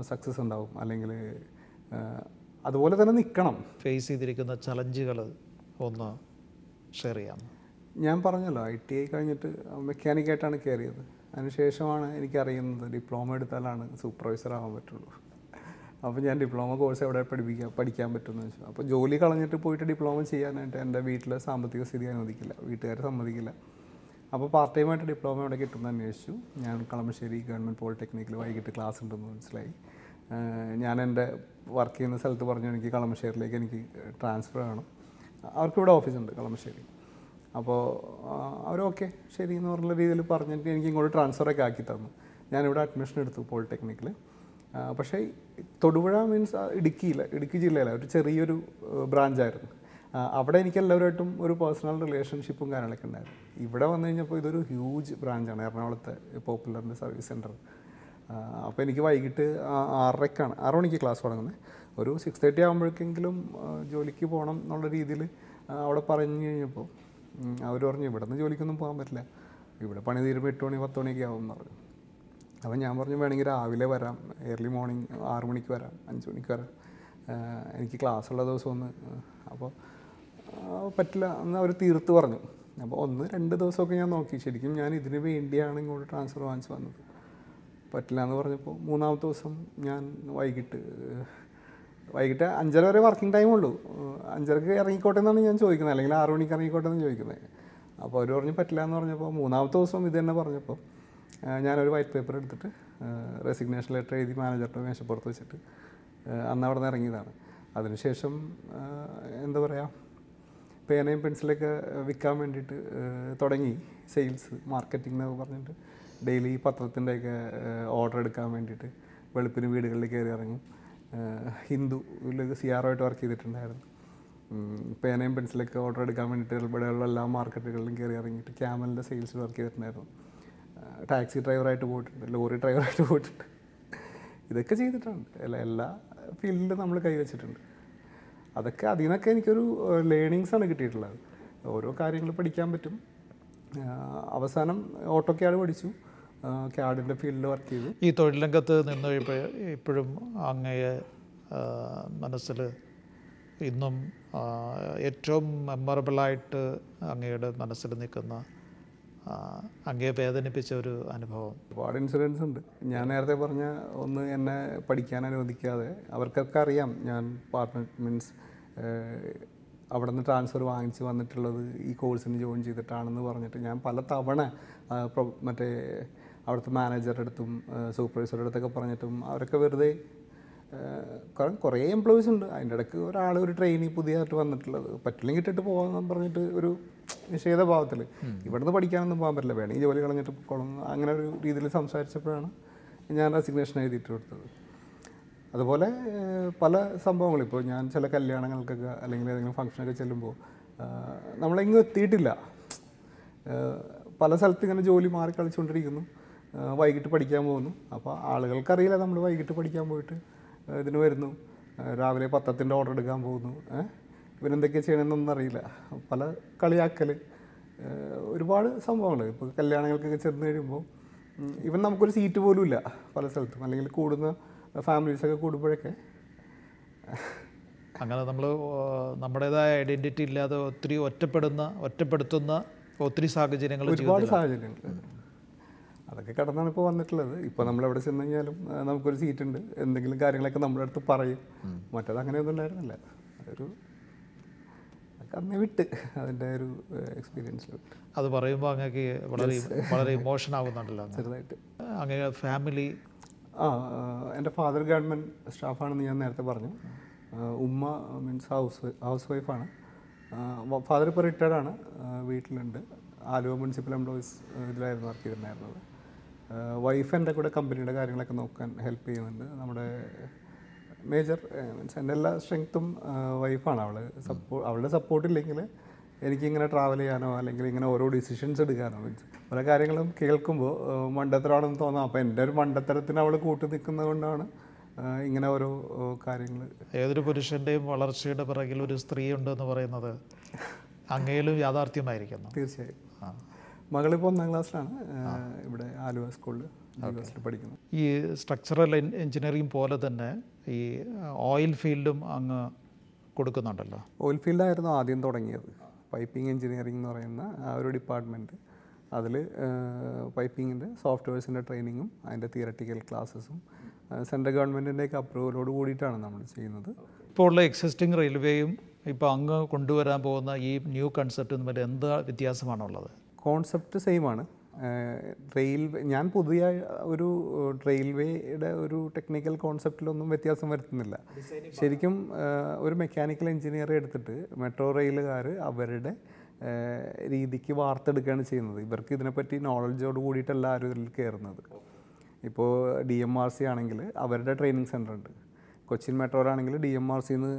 സക്സസ് ഉണ്ടാവും. അല്ലെങ്കിൽ അതുപോലെ തന്നെ നിൽക്കണം ഫേസ് ചെയ്തിരിക്കുന്ന ചലഞ്ചുകൾ ഒന്ന് ഷെയർ ചെയ്യാം. ഞാൻ പറഞ്ഞല്ലോ ഐ ടി ഐ കഴിഞ്ഞിട്ട് മെക്കാനിക്കായിട്ടാണ് കയറിയത്. അതിനുശേഷമാണ് എനിക്കറിയുന്നത് ഡിപ്ലോമ എടുത്താലാണ് സൂപ്പർവൈസർ ആവാൻ പറ്റുള്ളൂ. അപ്പോൾ ഞാൻ ഡിപ്ലോമ കോഴ്സ് എവിടെ പഠിപ്പിക്കാൻ പഠിക്കാൻ പറ്റുമെന്ന് വെച്ചു. അപ്പോൾ ജോലി കളഞ്ഞിട്ട് പോയിട്ട് ഡിപ്ലോമ ചെയ്യാനായിട്ട് എന്റെ വീട്ടിലെ സാമ്പത്തിക സ്ഥിതി അനുവദിക്കില്ല. വീട്ടുകാർ സമ്മതിക്കില്ല. അപ്പോൾ പാർട്ട് ടൈമായിട്ട് ഡിപ്ലോമ അവിടെ കിട്ടുമെന്ന് അന്വേഷിച്ചു. ഞാൻ കളമശ്ശേരി ഗവൺമെന്റ് പോളിടെക്നിക്കിൽ വൈകിട്ട് ക്ലാസ് ഉണ്ടെന്ന് മനസ്സിലായി. ഞാൻ എന്റെ വർക്ക് ചെയ്യുന്ന സ്ഥലത്ത് പറഞ്ഞു എനിക്ക് കളമശ്ശേരിയിലേക്ക് എനിക്ക് ട്രാൻസ്ഫർ വേണം. അവർക്കിവിടെ ഓഫീസുണ്ട് കളമശ്ശേരി. അപ്പോൾ അവരൊക്കെ ശരി എന്ന് പറഞ്ഞ രീതിയിൽ പറഞ്ഞിട്ട് എനിക്ക് ഇങ്ങോട്ട് ട്രാൻസ്ഫറൊക്കെ ആക്കി തന്നു. ഞാനിവിടെ അഡ്മിഷൻ എടുത്തു പോളിടെക്നിക്കിൽ പക്ഷേ തൊടുപുഴ മീൻസ് ഇടുക്കിയിൽ ഇടുക്കി ജില്ലയിലെ ഒരു ചെറിയൊരു ബ്രാഞ്ചായിരുന്നു അവിടെ എനിക്ക് എല്ലാവരുമായിട്ടും ഒരു പേഴ്സണൽ റിലേഷൻഷിപ്പും കാര്യങ്ങളൊക്കെ ഉണ്ടായിരുന്നു. ഇവിടെ വന്നു കഴിഞ്ഞപ്പോൾ ഇതൊരു ഹ്യൂജ് ബ്രാഞ്ചാണ് എറണാകുളത്തെ പോപ്പുലറിന്റെ സർവീസ് സെന്റർ അപ്പോൾ എനിക്ക് വൈകിട്ട് ആറരയ്ക്കാണ് ആറ് മണിക്ക് ക്ലാസ് തുടങ്ങുന്നത്. ഒരു സിക്സ് തേർട്ടി ആകുമ്പോഴേക്കെങ്കിലും ജോലിക്ക് പോകണം എന്നുള്ള രീതിയിൽ അവിടെ പറഞ്ഞു കഴിഞ്ഞപ്പോൾ അവർ പറഞ്ഞു ഇവിടെ നിന്ന് ജോലിക്കൊന്നും പോകാൻ പറ്റില്ല. ഇവിടെ പണി തീരുമ്പോൾ എട്ട് മണി പത്ത് മണിയൊക്കെ ആവും എന്ന് പറഞ്ഞു. അപ്പോൾ ഞാൻ പറഞ്ഞു വേണമെങ്കിൽ രാവിലെ വരാം ഏർലി മോർണിംഗ് ആറു മണിക്ക് വരാം അഞ്ച് മണിക്ക് വരാം. എനിക്ക് ക്ലാസ് ഉള്ള ദിവസം ഒന്ന് അപ്പോൾ പറ്റില്ല. എന്ന് അവർ തീർത്ത് പറഞ്ഞു. അപ്പോൾ ഒന്ന് രണ്ട് ദിവസമൊക്കെ ഞാൻ നോക്കി. ശരിക്കും ഞാൻ ഇതിന് വേണ്ടിയാണ് ഇങ്ങോട്ട് ട്രാൻസ്ഫർ വാങ്ങിച്ച് വന്നത്. പറ്റില്ല എന്ന് പറഞ്ഞപ്പോൾ മൂന്നാമത്തെ ദിവസം ഞാൻ വൈകിട്ട് വൈകിട്ട് അഞ്ചര വരെ വർക്കിംഗ് ടൈം ഉള്ളൂ. അഞ്ചരക്ക് ഇറങ്ങിക്കോട്ടെ എന്നാണ് ഞാൻ ചോദിക്കുന്നത്. അല്ലെങ്കിൽ ആറു മണിക്ക് ഇറങ്ങിക്കോട്ടെ എന്ന് ചോദിക്കുന്നത്. അപ്പോൾ അവർ പറഞ്ഞു പറ്റില്ല എന്ന് പറഞ്ഞപ്പോൾ മൂന്നാമത്തെ ദിവസം ഇത് തന്നെ പറഞ്ഞപ്പോൾ ഞാനൊരു വൈറ്റ് പേപ്പർ എടുത്തിട്ട് റെസിഗ്നേഷൻ ലെറ്റർ എഴുതി മാനേജറുടെ മേശപ്പുറത്ത് വെച്ചിട്ട് അന്ന് അവിടെ നിന്ന് ഇറങ്ങിയതാണ്. അതിനുശേഷം എന്താ പറയുക പേനയും പെൻസിലൊക്കെ വിൽക്കാൻ വേണ്ടിയിട്ട് തുടങ്ങി. സെയിൽസ് മാർക്കറ്റിംഗ് എന്നൊക്കെ പറഞ്ഞിട്ട് ഡെയിലി പത്രത്തിന്റെയൊക്കെ ഓർഡർ എടുക്കാൻ വേണ്ടിയിട്ട് വെളുപ്പിന് വീടുകളിൽ കയറി ഇറങ്ങും. ഹിന്ദു സി ആർ ആയിട്ട് വർക്ക് ചെയ്തിട്ടുണ്ടായിരുന്നു. പേനയും പെൻസിലൊക്കെ ഓർഡർ എടുക്കാൻ വേണ്ടിയിട്ട് ഇവിടെയുള്ള എല്ലാ മാർക്കറ്റുകളിലും കയറി ഇറങ്ങിയിട്ട് ക്യാമലിന്റെ സെയിൽസ് വർക്ക് ചെയ്തിട്ടുണ്ടായിരുന്നു. ടാക്സി ഡ്രൈവറായിട്ട് പോയിട്ടുണ്ട് ലോറി ഡ്രൈവറായിട്ട് പോയിട്ടുണ്ട്. ഇതൊക്കെ ചെയ്തിട്ടുണ്ട്. എല്ലാ ഫീൽഡിലും നമ്മൾ കൈവച്ചിട്ടുണ്ട്. അതൊക്കെ അതിൽ നിന്നൊക്കെ എനിക്കൊരു ലേണിങ്സ് ആണ് കിട്ടിയിട്ടുള്ളത്. ഓരോ കാര്യങ്ങൾ പഠിക്കാൻ പറ്റും. അവസാനം ഓട്ടോ ക്യാഡ് പഠിച്ചു ക്യാഡിന്റെ ഫീൽഡിൽ വർക്ക് ചെയ്തു. ഈ തൊഴിൽ രംഗത്ത് നിന്ന് ഇപ്പോഴും അങ്ങയെ മനസ്സിൽ ഇന്നും ഏറ്റവും മെമ്മറബിളായിട്ട് അങ്ങയുടെ മനസ്സിൽ നിൽക്കുന്ന ആ, അങ്ങയെ വേദനിപ്പിച്ച ഒരു അനുഭവം. ഒരുപാട് ഇൻസിഡൻസ് ഉണ്ട്. ഞാൻ നേരത്തെ പറഞ്ഞ ഒന്ന് എന്നെ പഠിക്കാൻ അനുവദിക്കാതെ അവർക്കൊക്കെ അറിയാം ഞാൻ പാർട്ട്ണർ മീൻസ് അവിടെ നിന്ന് ട്രാൻസ്ഫർ വാങ്ങിച്ച് വന്നിട്ടുള്ളത് ഈ കോഴ്സിന് ജോയിൻ ചെയ്തിട്ടാണെന്ന് പറഞ്ഞിട്ട് ഞാൻ പല തവണ മറ്റേ അവിടുത്തെ മാനേജറുടെ അടുത്തും സൂപ്പർവൈസറുടെ അടുത്തൊക്കെ പറഞ്ഞിട്ടും അവരൊക്കെ വെറുതെ കാരണം കുറേ എംപ്ലോയീസ് ഉണ്ട്. അതിന്റെ ഇടയ്ക്ക് ഒരാൾ ഒരു ട്രെയിനി പുതിയതായിട്ട് വന്നിട്ടുള്ളത്. പറ്റില്ലെങ്കിൽ ഇട്ടിട്ട് പോകാമെന്ന് പറഞ്ഞിട്ട് ഒരു നിഷേധഭാവത്തിൽ ഇവിടുന്ന് പഠിക്കാനൊന്നും പോകാൻ പറ്റില്ല. വേണമെങ്കിൽ ജോലി കളഞ്ഞിട്ട് പോകണം അങ്ങനെ ഒരു രീതിയിൽ സംസാരിച്ചപ്പോഴാണ് ഞാൻ റെസിഗ്നേഷൻ എഴുതിയിട്ട് കൊടുത്തത്. അതുപോലെ പല സംഭവങ്ങളും ഇപ്പോൾ ഞാൻ ചില കല്യാണങ്ങൾക്കൊക്കെ അല്ലെങ്കിൽ ഏതെങ്കിലും ഫംഗ്ഷനൊക്കെ ചെല്ലുമ്പോൾ നമ്മളെങ്ങും എത്തിയിട്ടില്ല. പല സ്ഥലത്ത് ഇങ്ങനെ ജോലി മാറി കളിച്ചുകൊണ്ടിരിക്കുന്നു. വൈകിട്ട് പഠിക്കാൻ പോകുന്നു. അപ്പോൾ ആളുകൾക്കറിയില്ല നമ്മൾ വൈകിട്ട് പഠിക്കാൻ പോയിട്ട്. ഇതിന് വരുന്നു. രാവിലെ പത്രത്തിന്റെ ഓർഡർ എടുക്കാൻ പോകുന്നു. ഇവരെന്തൊക്കെയാണ് ചെയ്യണമെന്നൊന്നും അറിയില്ല. പല കളിയാക്കൽ ഒരുപാട് സംഭവങ്ങൾ ഇപ്പോൾ കല്യാണങ്ങൾക്കൊക്കെ ചെന്ന് കഴിയുമ്പോൾ ഇവൻ നമുക്കൊരു സീറ്റ് പോലും ഇല്ല പല സ്ഥലത്തും. അല്ലെങ്കിൽ കൂടുന്ന ഫാമിലീസൊക്കെ കൂടുമ്പോഴൊക്കെ. അങ്ങനെ നമ്മൾ നമ്മുടേതായ ഐഡന്റിറ്റി ഇല്ലാതെ ഒത്തിരി ഒറ്റപ്പെടുന്ന ഒറ്റപ്പെടുത്തുന്ന ഒത്തിരി സാഹചര്യങ്ങൾ ഒരുപാട് സാഹചര്യങ്ങൾ അതൊക്കെ കടന്നാണ് ഇപ്പോൾ വന്നിട്ടുള്ളത്. ഇപ്പോൾ നമ്മൾ എവിടെ ചെന്ന് കഴിഞ്ഞാലും നമുക്കൊരു സീറ്റ് ഉണ്ട് എന്തെങ്കിലും കാര്യങ്ങളൊക്കെ നമ്മുടെ അടുത്ത് പറയും. മറ്റേത് അങ്ങനെയൊന്നും ഉണ്ടായിരുന്നില്ല. അതൊരു അന്ന് വിട്ട് അതിന്റെ ഒരു എക്സ്പീരിയൻസ് അത് പറയുമ്പോൾ അങ്ങക്ക് വളരെ വളരെ ഇമോഷൻ ആവുന്നുണ്ടല്ലോ. ചെറുതായിട്ട്. അങ്ങനെ ഫാമിലി. ആ എന്റെ ഫാദർ ഗവൺമെന്റ് സ്റ്റാഫാണെന്ന് ഞാൻ നേരത്തെ പറഞ്ഞു. ഉമ്മ മീൻസ് ഹൗസ് ഹൗസ് വൈഫാണ്. ഫാദർ ഇപ്പോൾ റിട്ടയർഡാണ് ആണ്. വീട്ടിലുണ്ട്. ആലുവ മുനിസിപ്പൽ എംപ്ലോയീസ് ഇതിലായിരുന്നു വർക്ക് ചെയ്തിട്ടുണ്ടായിരുന്നത്. വൈഫ് എന്റെ കൂടെ കമ്പനിയുടെ കാര്യങ്ങളൊക്കെ നോക്കാൻ ഹെൽപ്പ് ചെയ്യുന്നുണ്ട്. നമ്മുടെ മേജർ മീൻസ് എന്റെ എല്ലാ സ്ട്രെങ്ത്തും വൈഫാണ് അവൾ സപ്പോ അവളുടെ സപ്പോർട്ട് ഇല്ലെങ്കിൽ എനിക്കിങ്ങനെ ട്രാവൽ ചെയ്യാനോ അല്ലെങ്കിൽ ഇങ്ങനെ ഓരോ ഡിസിഷൻസ് എടുക്കാനോ മീൻസ് പല കാര്യങ്ങളും കേൾക്കുമ്പോൾ മണ്ടത്തരമാണെന്ന് തോന്നാം. അപ്പോൾ എന്റെ ഒരു മണ്ടത്തരത്തിന് അവൾ കൂട്ടു നിൽക്കുന്നത് കൊണ്ടാണ് ഇങ്ങനെ ഓരോ കാര്യങ്ങൾ ഏതൊരു പുരുഷന്റെയും വളർച്ചയുടെ പിറകിൽ ഒരു സ്ത്രീ ഉണ്ടെന്ന് പറയുന്നത് അങ്ങയിലും യാഥാർത്ഥ്യമായിരിക്കുന്നു. തീർച്ചയായും. ആ. മകളിപ്പോൾ ഒന്നാം ക്ലാസ്സിലാണ് ഇവിടെ ആലുവ സ്കൂളിൽ പഠിക്കുന്നത് ഈ സ്ട്രക്ചറൽ എഞ്ചിനീയറിംഗ് പോലെ തന്നെ ഈ ഓയിൽ ഫീൽഡും അങ്ങ് കൊടുക്കുന്നുണ്ടല്ലോ? ഓയിൽ ഫീൽഡായിരുന്നു ആദ്യം തുടങ്ങിയത്. പൈപ്പിംഗ് എഞ്ചിനീയറിംഗ് എന്ന് പറയുന്ന ആ ഒരു ഡിപ്പാർട്ട്മെന്റ്. അതിൽ പൈപ്പിങ്ങിന്റെ സോഫ്റ്റ്വെയർസിന്റെ ട്രെയിനിങ്ങും അതിന്റെ തിയററ്റിക്കൽ ക്ലാസ്സസും സെൻട്രൽ ഗവൺമെന്റിന്റെയൊക്കെ അപ്രൂവലോട് കൂടിയിട്ടാണ് നമ്മൾ ചെയ്യുന്നത്. ഇപ്പോൾ ഉള്ള എക്സിസ്റ്റിംഗ് റെയിൽവേയും ഇപ്പോൾ അങ്ങ് കൊണ്ടുവരാൻ പോകുന്ന ഈ ന്യൂ കൺസെപ്റ്റും തമ്മിൽ എന്ത് വ്യത്യാസമാണുള്ളത്? കോൺസെപ്റ്റ് സെയിമാണ് റെയിൽവേ ഞാൻ പുതിയ ഒരു റെയിൽവേയുടെ ഒരു ടെക്നിക്കൽ കോൺസെപ്റ്റിലൊന്നും വ്യത്യാസം വരുത്തുന്നില്ല. ശരിക്കും ഒരു മെക്കാനിക്കൽ എഞ്ചിനീയറെ എടുത്തിട്ട് മെട്രോ റെയിലുകാർ അവരുടെ രീതിക്ക് വാർത്തെടുക്കുകയാണ് ചെയ്യുന്നത്. ഇവർക്ക് ഇതിനെപ്പറ്റി നോളജോട് കൂടിയിട്ടല്ല ആരും ഇതിൽ കയറുന്നത്. ഇപ്പോൾ ഡി എം ആർ സി ആണെങ്കിൽ അവരുടെ ട്രെയിനിങ് സെന്റർ ഉണ്ട്. കൊച്ചിൻ മെട്രോയിലാണെങ്കിൽ ഡി എം ആർ സിന്ന്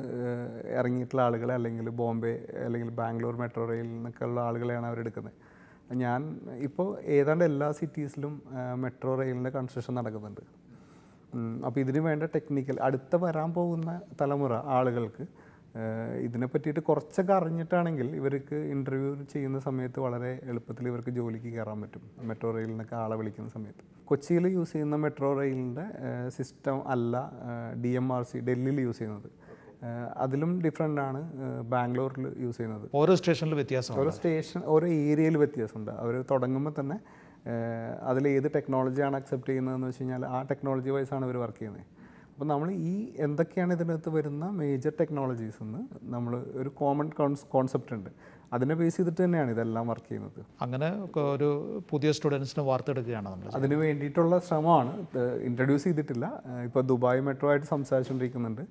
ഇറങ്ങിയിട്ടുള്ള ആളുകളെ അല്ലെങ്കിൽ ബോംബെ അല്ലെങ്കിൽ ബാംഗ്ലൂർ മെട്രോ റെയിൽ നിന്നൊക്കെ ഉള്ള ആളുകളെയാണ് അവരെടുക്കുന്നത്. ഞാൻ ഇപ്പോൾ ഏതാണ്ട് എല്ലാ സിറ്റീസിലും മെട്രോ റെയിലിന്റെ കൺസ്ട്രക്ഷൻ നടക്കുന്നുണ്ട്. അപ്പോൾ ഇതിന് വേണ്ട ടെക്നിക്കൽ അടുത്ത വരാൻ പോകുന്ന തലമുറ ആളുകൾക്ക് ഇതിനെ പറ്റിയിട്ട് കുറച്ചൊക്കെ അറിഞ്ഞിട്ടാണെങ്കിൽ ഇവർക്ക് ഇന്റർവ്യൂ ചെയ്യുന്ന സമയത്ത് വളരെ എളുപ്പത്തിൽ ഇവർക്ക് ജോലിക്ക് കയറാൻ പറ്റും. മെട്രോ റെയിലിനൊക്കെ ആളെ വിളിക്കുന്ന സമയത്ത്. കൊച്ചിയിൽ യൂസ് ചെയ്യുന്ന മെട്രോ റെയിലിന്റെ സിസ്റ്റം അല്ല ഡി എം ആർ സി ഡൽഹിയിൽ യൂസ് ചെയ്യുന്നത്. അതിലും ഡിഫറെന്റ് ആണ് ബാംഗ്ലൂരിൽ യൂസ് ചെയ്യുന്നത്. ഓരോ സ്റ്റേഷനിൽ വ്യത്യാസം ഓരോ സ്റ്റേഷൻ ഓരോ ഏരിയയിൽ വ്യത്യാസമുണ്ട്. അവർ തുടങ്ങുമ്പോൾ തന്നെ അതിൽ ഏത് ടെക്നോളജിയാണ് അക്സെപ്റ്റ് ചെയ്യുന്നതെന്ന് വെച്ച് കഴിഞ്ഞാൽ ആ ടെക്നോളജി വൈസ് ആണ് അവർ വർക്ക് ചെയ്യുന്നത് അപ്പോൾ നമ്മൾ ഈ എന്തൊക്കെയാണ് ഇതിനകത്ത് വരുന്ന മേജർ ടെക്നോളജീസ് എന്ന് നമ്മൾ ഒരു കോമൺ കോൺസെപ്റ്റ് ഉണ്ട്. അതിനെ ബേസ് ചെയ്തിട്ട് തന്നെയാണ് ഇതെല്ലാം വർക്ക് ചെയ്യുന്നത്. അങ്ങനെ ഒരു പുതിയ സ്റ്റുഡൻസിന് വാർത്തെടുക്കുകയാണ് നമ്മൾ അതിന് വേണ്ടിയിട്ടുള്ള ശ്രമമാണ്. ഇൻട്രൊഡ്യൂസ് ചെയ്തിട്ടില്ല. ഇപ്പോൾ ദുബായ് മെട്രോ ആയിട്ട് സംസാരിച്ചുകൊണ്ടിരിക്കുന്നുണ്ട്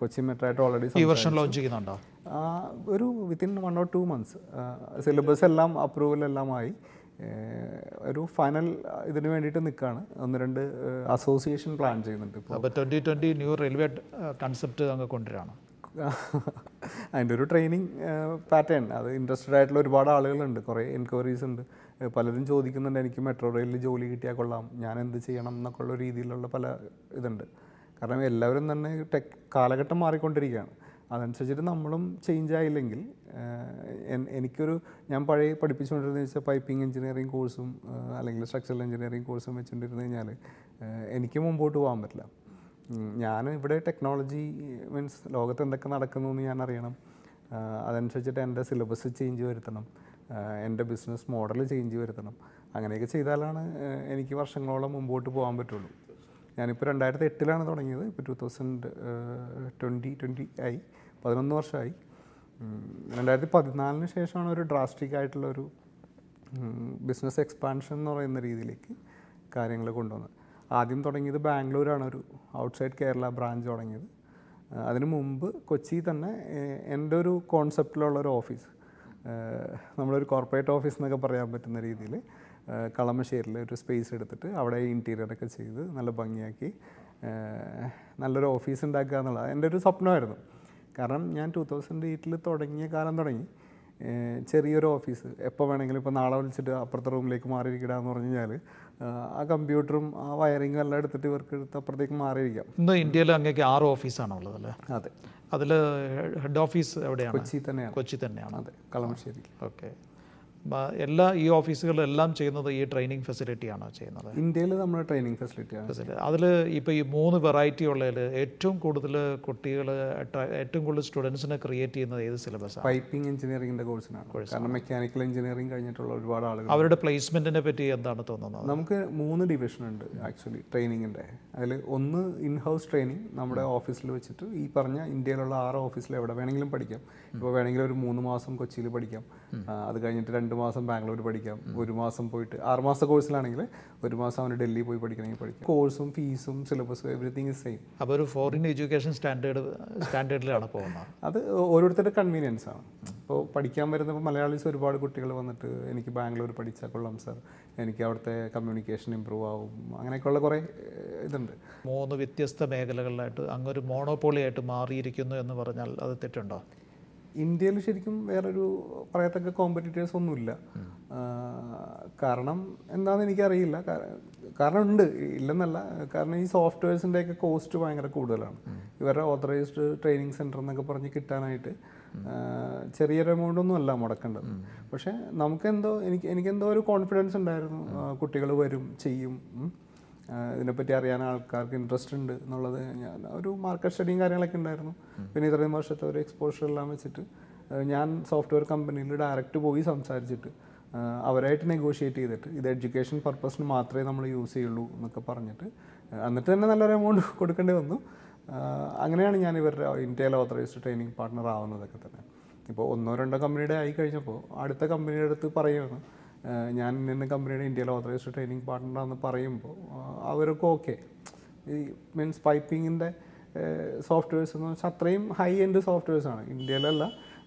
കൊച്ചി മെട്രോ ആയിട്ട് ഓൾറെഡി ഈ വർഷം ലോഞ്ച് ചെയ്യുന്നുണ്ടോ? ഒരു within one or two months syllabus എല്ലാം അപ്രൂവൽ എല്ലാം ആയി. ഒരു ഫൈനൽ ഇതിന് വേണ്ടിയിട്ട് നിൽക്കുകയാണ് ഒന്ന് രണ്ട് അസോസിയേഷൻ പ്ലാൻ ചെയ്യുന്നുണ്ട് ഇപ്പോൾ അപ്പോൾ twenty twenty new railway concept അങ്ങ് കൊണ്ടുവരാണ് <laughs> അതിന്റെ ഒരു ട്രെയിനിങ് പാറ്റേൺ അത് ഇൻട്രസ്റ്റഡ് ആയിട്ടുള്ള ഒരുപാട് ആളുകളുണ്ട്. കുറേ എൻക്വയറീസ് ഉണ്ട്. പലരും ചോദിക്കുന്നുണ്ട് എനിക്ക് മെട്രോ റെയിലിൽ ജോലി കിട്ടിയാൽ കൊള്ളാം. ഞാൻ എന്ത് ചെയ്യണം? എന്നൊക്കെ ഉള്ള രീതിയിലുള്ള പല ഇതുണ്ട്. കാരണം എല്ലാവരും തന്നെ ടെക് കാലഘട്ടം മാറിക്കൊണ്ടിരിക്കുകയാണ്. അതനുസരിച്ചിട്ട് നമ്മളും ചേഞ്ച് ആയില്ലെങ്കിൽ എനിക്കൊരു ഞാൻ പഴയ പഠിപ്പിച്ചുകൊണ്ടിരുന്ന വെച്ചാൽ പൈപ്പിംഗ് എഞ്ചിനീയറിംഗ് കോഴ്സും അല്ലെങ്കിൽ സ്ട്രക്ചറൽ എഞ്ചിനീയറിംഗ് കോഴ്സും വെച്ചുകൊണ്ടിരുന്നു കഴിഞ്ഞാൽ എനിക്ക് മുമ്പോട്ട് പോകാൻ പറ്റില്ല. ഞാൻ ഇവിടെ ടെക്നോളജി മീൻസ് ലോകത്ത് എന്തൊക്കെ നടക്കുന്നു എന്ന് ഞാൻ അറിയണം. അതനുസരിച്ചിട്ട് എന്റെ സിലബസ് ചേഞ്ച് വരുത്തണം. എന്റെ ബിസിനസ് മോഡൽ ചേഞ്ച് വരുത്തണം. അങ്ങനെയൊക്കെ ചെയ്താലാണ് എനിക്ക് വർഷങ്ങളോളം മുമ്പോട്ട് പോകാൻ പറ്റുള്ളൂ. ഞാനിപ്പോൾ രണ്ടായിരത്തി എട്ടിലാണ് തുടങ്ങിയത് ഇപ്പോൾ ടു തൗസൻഡ് ട്വന്റി ട്വന്റി ആയി. പതിനൊന്ന് വർഷമായി രണ്ടായിരത്തി പതിനാലിന് ശേഷമാണ് ഒരു ഡ്രാസ്റ്റിക് ആയിട്ടുള്ളൊരു ബിസിനസ് എക്സ്പാൻഷൻ എന്ന് പറയുന്ന രീതിയിലേക്ക് കാര്യങ്ങൾ കൊണ്ടുവന്നത്. ആദ്യം തുടങ്ങിയത് ബാംഗ്ലൂരാണ്. ഒരു ഔട്ട്സൈഡ് കേരള ബ്രാഞ്ച് തുടങ്ങിയത്. അതിന് മുമ്പ് കൊച്ചി തന്നെ എന്റെ ഒരു കോൺസെപ്റ്റിലുള്ള ഒരു ഓഫീസ് നമ്മളൊരു കോർപ്പറേറ്റ് ഓഫീസ് എന്നൊക്കെ പറയാൻ പറ്റുന്ന രീതിയിൽ കളമശ്ശേരിയിൽ ഒരു സ്പേസ് എടുത്തിട്ട് അവിടെ ഇന്റീരിയറൊക്കെ ചെയ്ത് നല്ല ഭംഗിയാക്കി നല്ലൊരു ഓഫീസ് ഉണ്ടാക്കുക എന്നുള്ളത് എന്റെ ഒരു സ്വപ്നമായിരുന്നു. കാരണം ഞാൻ ടു തൗസൻഡ് എയ്റ്റിൽ തുടങ്ങിയ കാലം തുടങ്ങി ചെറിയൊരു ഓഫീസ് എപ്പോൾ വേണമെങ്കിലും ഇപ്പോൾ നാളെ വിളിച്ചിട്ട് അപ്പുറത്തെ റൂമിലേക്ക് മാറിയിരിക്കടാന്ന് പറഞ്ഞു കഴിഞ്ഞാൽ ആ കമ്പ്യൂട്ടറും ആ വയറിങ്ങും എല്ലാം എടുത്തിട്ട് ഇവർക്ക് എടുത്ത് അപ്പുറത്തേക്ക് മാറിയിരിക്കാം. ഇന്ന് ഇന്ത്യയിൽ അങ്ങേക്ക് ആറ് ഓഫീസാണ് ഉള്ളത് അല്ലേ? അതെ. അതിൽ ഹെഡ് ഓഫീസ് എവിടെയാണ്? കൊച്ചി തന്നെയാണ്. കൊച്ചി തന്നെയാണ്. അതെ കളമശ്ശേരി. ഓക്കെ. എല്ലാ ഈ ഓഫീസുകളിലെല്ലാം ചെയ്യുന്നത് ഈ ട്രെയിനിങ് ഫെസിലിറ്റിയാണോ ചെയ്യുന്നത്. ഇന്ത്യയിൽ നമ്മൾ ട്രെയിനിങ് ഫെസിലിറ്റിയാണ്. അതിൽ ഇപ്പോൾ ഈ മൂന്ന് വെറൈറ്റി ഉള്ളതിൽ ഏറ്റവും കൂടുതൽ കുട്ടികൾ ഏറ്റവും കൂടുതൽ സ്റ്റുഡൻസിനെ ക്രിയേറ്റ് ചെയ്യുന്നത് ഏത് സിലബസാണ് പൈപ്പിംഗ് എഞ്ചിനീയറിംഗിന്റെ കോഴ്സിനാണ് കാരണം മെക്കാനിക്കൽ എഞ്ചിനീയറിംഗ് കഴിഞ്ഞിട്ടുള്ള ഒരുപാട് ആളുകൾ അവരുടെ പ്ലേസ്മെന്റിനെ പറ്റി എന്താണ് തോന്നുന്നത്? നമുക്ക് മൂന്ന് ഡിവിഷൻ ഉണ്ട് ആക്ച്വലി ട്രെയിനിങ്ങിന്റെ അതിൽ ഒന്ന് ഇൻ ഹൗസ് ട്രെയിനിങ് നമ്മുടെ ഓഫീസിൽ വെച്ചിട്ട് ഈ പറഞ്ഞ ഇന്ത്യയിലുള്ള ആറ് ഓഫീസിൽ എവിടെ വേണമെങ്കിലും പഠിക്കാം. ഇപ്പോൾ വേണമെങ്കിൽ ഒരു മൂന്ന് മാസം കൊച്ചിയിൽ പഠിക്കാം. അത് കഴിഞ്ഞിട്ട് രണ്ട് മാസം ബാംഗ്ലൂർ പഠിക്കാം. ഒരു മാസം പോയിട്ട് ആറ് മാസ കോഴ്സിലാണെങ്കിൽ ഒരു മാസം അവന് ഡൽഹി പോയി പഠിക്കണമെങ്കിൽ പഠിക്കാം. കോഴ്സും ഫീസും സിലബസും എവറിത്തിങ് ഇസ് സെയിം അപ്പോൾ ഒരു ഫോറിൻ എഡ്യൂക്കേഷൻ സ്റ്റാൻഡേർഡ് സ്റ്റാൻഡേർഡിലാണ് പോകുന്നത്. അത് ഓരോരുത്തരുടെ കൺവീനിയൻസ് ആണ്. ഇപ്പോൾ പഠിക്കാൻ വരുന്നപ്പോൾ മലയാളീസ് ഒരുപാട് കുട്ടികൾ വന്നിട്ട് എനിക്ക് ബാംഗ്ലൂർ പഠിച്ചാൽ കൊള്ളാം സാർ എനിക്ക് അവിടുത്തെ കമ്മ്യൂണിക്കേഷൻ ഇമ്പ്രൂവ് ആവും. അങ്ങനെയൊക്കെയുള്ള കുറേ ഇതുണ്ട്. മൂന്ന് വ്യത്യസ്ത മേഖലകളിലായിട്ട് അങ്ങൊരു മോണോപോളി ആയിട്ട് മാറിയിരിക്കുന്നു എന്ന് പറഞ്ഞാൽ അത് തെറ്റുണ്ടോ? ഇന്ത്യയിൽ ശരിക്കും വേറൊരു പറയത്തക്ക കോമ്പറ്റീറ്റേഴ്സ് ഒന്നുമില്ല. കാരണം എന്താണെന്ന് എനിക്കറിയില്ല. കാരണം ഉണ്ട് ഇല്ലെന്നല്ല. കാരണം ഈ സോഫ്റ്റ്വെയർസിന്റെ ഒക്കെ കോസ്റ്റ് ഭയങ്കര കൂടുതലാണ്. ഇവരുടെ ഓത്തറൈസ്ഡ് ട്രെയിനിങ് സെന്റർ എന്നൊക്കെ പറഞ്ഞ് കിട്ടാനായിട്ട് ചെറിയൊരു എമൗണ്ട് ഒന്നും അല്ല മുടക്കേണ്ടത്. പക്ഷേ നമുക്കെന്തോ എനിക്ക് എനിക്കെന്തോ ഒരു കോൺഫിഡൻസ് ഉണ്ടായിരുന്നു. കുട്ടികൾ വരും ചെയ്യും ഇതിനെപ്പറ്റി അറിയാൻ ആൾക്കാർക്ക് ഇൻട്രസ്റ്റ് ഉണ്ട് എന്നുള്ളത് ഞാൻ ഒരു മാർക്കറ്റ് സ്റ്റഡിയും കാര്യങ്ങളൊക്കെ ഉണ്ടായിരുന്നു. പിന്നെ ഇത്രയും വർഷത്തെ ഒരു എക്സ്പോഷർ എല്ലാം വെച്ചിട്ട് ഞാൻ സോഫ്റ്റ്വെയർ കമ്പനിയിൽ ഡയറക്റ്റ് പോയി സംസാരിച്ചിട്ട് അവരായിട്ട് നെഗോഷിയേറ്റ് ചെയ്തിട്ട് ഇത് എഡ്യൂക്കേഷൻ പർപ്പസിന് മാത്രമേ നമ്മൾ യൂസ് ചെയ്യുള്ളൂ എന്നൊക്കെ പറഞ്ഞിട്ട് എന്നിട്ട് തന്നെ നല്ലൊരു എമൗണ്ട് കൊടുക്കേണ്ടി വന്നു. അങ്ങനെയാണ് ഞാൻ ഇവരുടെ ഇന്ത്യയിൽ ഓത്തറൈസ്ഡ് ട്രെയിനിങ് പാർട്ട്ണർ ആവുന്നതൊക്കെ തന്നെ. ഇപ്പോൾ ഒന്നോ രണ്ടോ കമ്പനിയുടെ ആയി കഴിഞ്ഞപ്പോൾ അടുത്ത കമ്പനിയുടെ അടുത്ത് പറയുകയാണ് ഞാൻ ഇന്ന കമ്പനിയുടെ ഇന്ത്യയിലെ ഓതറൈസ്ഡ് ട്രെയിനിങ് പാർട്ട്ണറാണെന്ന് പറയുമ്പോൾ അവർക്ക് ഓക്കെ ഈ മീൻസ് പൈപ്പിങ്ങിന്റെ സോഫ്റ്റ്വെയർസ് എന്ന് വെച്ചാൽ അത്രയും ഹൈ എൻഡ് സോഫ്റ്റ്വെയർസാണ് ഇന്ത്യയിലല്ല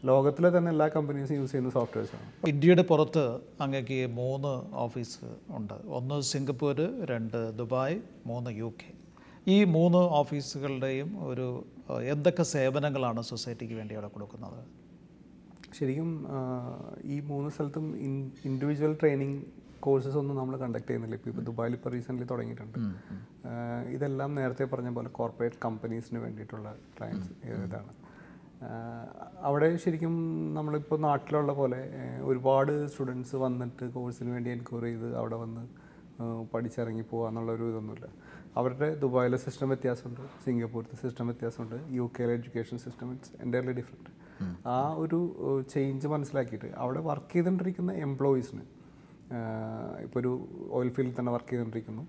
ലോകത്തിലെ തന്നെ എല്ലാ കമ്പനീസും യൂസ് ചെയ്യുന്ന സോഫ്റ്റ്വെയർസാണ് ഇന്ത്യയുടെ പുറത്ത് അങ്ങേക്ക് മൂന്ന് ഓഫീസ് ഉണ്ട്. ഒന്ന് സിംഗപ്പൂർ രണ്ട് ദുബായ് മൂന്ന് യു കെ ഈ മൂന്ന് ഓഫീസുകളുടെയും ഒരു എന്തൊക്കെ സേവനങ്ങളാണ് സൊസൈറ്റിക്ക് വേണ്ടി അവിടെ കൊടുക്കുന്നത്? ശരിക്കും ഈ മൂന്ന് സ്ഥലത്തും ഇൻഡിവിജ്വൽ ട്രെയിനിങ് കോഴ്സസ് ഒന്നും നമ്മൾ കണ്ടക്ട് ചെയ്യുന്നില്ല. ഇപ്പോൾ ഇപ്പോൾ ദുബായിൽ ഇപ്പോൾ റീസെന്റ്ലി തുടങ്ങിയിട്ടുണ്ട്. ഇതെല്ലാം നേരത്തെ പറഞ്ഞ പോലെ കോർപ്പറേറ്റ് കമ്പനീസിന് വേണ്ടിയിട്ടുള്ള ക്ലയൻസ് ഇതാണ്. അവിടെ ശരിക്കും നമ്മളിപ്പോൾ നാട്ടിലുള്ള പോലെ ഒരുപാട് സ്റ്റുഡൻസ് വന്നിട്ട് കോഴ്സിന് വേണ്ടി എൻക്വയറി ചെയ്ത് അവിടെ വന്ന് പഠിച്ചിറങ്ങി പോകുക എന്നുള്ളൊരു ഇതൊന്നുമില്ല. അവരുടെ ദുബായിലെ സിസ്റ്റം വ്യത്യാസമുണ്ട് സിംഗപ്പൂരിലെ സിസ്റ്റം വ്യത്യാസമുണ്ട് യു കെയിലെ എഡ്യൂക്കേഷൻ സിസ്റ്റം ഇറ്റ്സ് എന്റെ ഡിഫറെന്റ് ആ ഒരു ചേഞ്ച് മനസ്സിലാക്കിയിട്ട് അവിടെ വർക്ക് ചെയ്തുകൊണ്ടിരിക്കുന്ന എംപ്ലോയീസിന് ഇപ്പോൾ ഒരു ഓയിൽ ഫീൽഡിൽ തന്നെ വർക്ക് ചെയ്തുകൊണ്ടിരിക്കുന്നു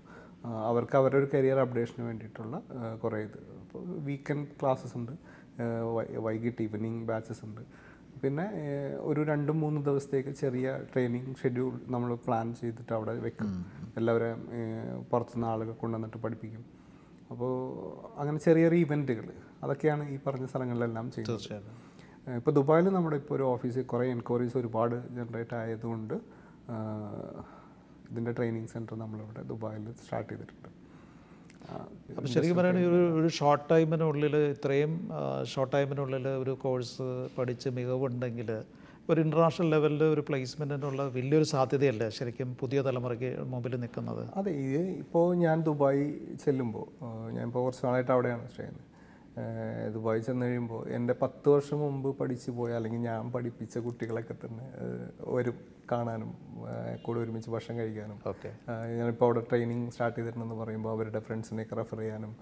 അവർക്ക് അവരുടെ ഒരു കരിയർ അപ്ഡേഷന് വേണ്ടിയിട്ടുള്ള കുറേ ഇത്. ഇപ്പോൾ വീക്കെൻഡ് ക്ലാസ്സസ് ഉണ്ട് വൈകിട്ട് ഈവനിങ് ബാച്ചസ് ഉണ്ട്. പിന്നെ ഒരു രണ്ടും മൂന്ന് ദിവസത്തേക്ക് ചെറിയ ട്രെയിനിങ് ഷെഡ്യൂൾ നമ്മൾ പ്ലാൻ ചെയ്തിട്ട് അവിടെ വെക്കും. എല്ലാവരെയും പുറത്തുനിന്ന് ആളുകൾ കൊണ്ടുവന്നിട്ട് പഠിപ്പിക്കും. അപ്പോൾ അങ്ങനെ ചെറിയ ചെറിയ ഇവന്റുകൾ അതൊക്കെയാണ് ഈ പറഞ്ഞ സ്ഥലങ്ങളിലെല്ലാം ചെയ്യുന്നത്. ഇപ്പോൾ ദുബായിൽ നമ്മുടെ ഇപ്പോൾ ഒരു ഓഫീസിൽ കുറേ എൻക്വയറീസ് ഒരുപാട് ജനറേറ്റ് ആയതുകൊണ്ട് ഇതിന്റെ ട്രെയിനിങ് സെന്റർ നമ്മളിവിടെ ദുബായിൽ സ്റ്റാർട്ട് ചെയ്തിട്ടുണ്ട്. അപ്പോൾ ശരിക്കും പറയുകയാണെങ്കിൽ ഒരു ഒരു ഷോർട്ട് ടൈമിനുള്ളിൽ ഇത്രയും ഷോർട്ട് ടൈമിനുള്ളിൽ ഒരു കോഴ്സ് പഠിച്ച് മികവുണ്ടെങ്കിൽ ഒരു ഇന്റർനാഷണൽ ലെവലിൽ ഒരു പ്ലേസ്മെന്റിനുള്ള വലിയൊരു സാധ്യതയല്ലേ ശരിക്കും പുതിയ തലമുറയ്ക്ക് മുമ്പിൽ നിൽക്കുന്നത്? അതെ ഇത് ഇപ്പോൾ ഞാൻ ദുബായി ചെല്ലുമ്പോൾ ഞാൻ ഇപ്പോൾ കുറച്ച് നാളായിട്ട് അവിടെയാണ് സ്റ്റേ ചെയ്യുന്നത്. ദുബായി ചെന്ന് കഴിയുമ്പോൾ എന്റെ പത്ത് വർഷം മുമ്പ് പഠിച്ചു പോയ അല്ലെങ്കിൽ ഞാൻ പഠിപ്പിച്ച കുട്ടികളൊക്കെ തന്നെ വരും കാണാനും കൂടെ ഒരുമിച്ച് ഭക്ഷണം കഴിക്കാനും. ഞാനിപ്പോൾ അവിടെ ട്രെയിനിങ് സ്റ്റാർട്ട് ചെയ്തിട്ടുണ്ടെന്ന് പറയുമ്പോൾ അവരുടെ ഫ്രണ്ട്സിനെയൊക്കെ റെഫർ ചെയ്യാനും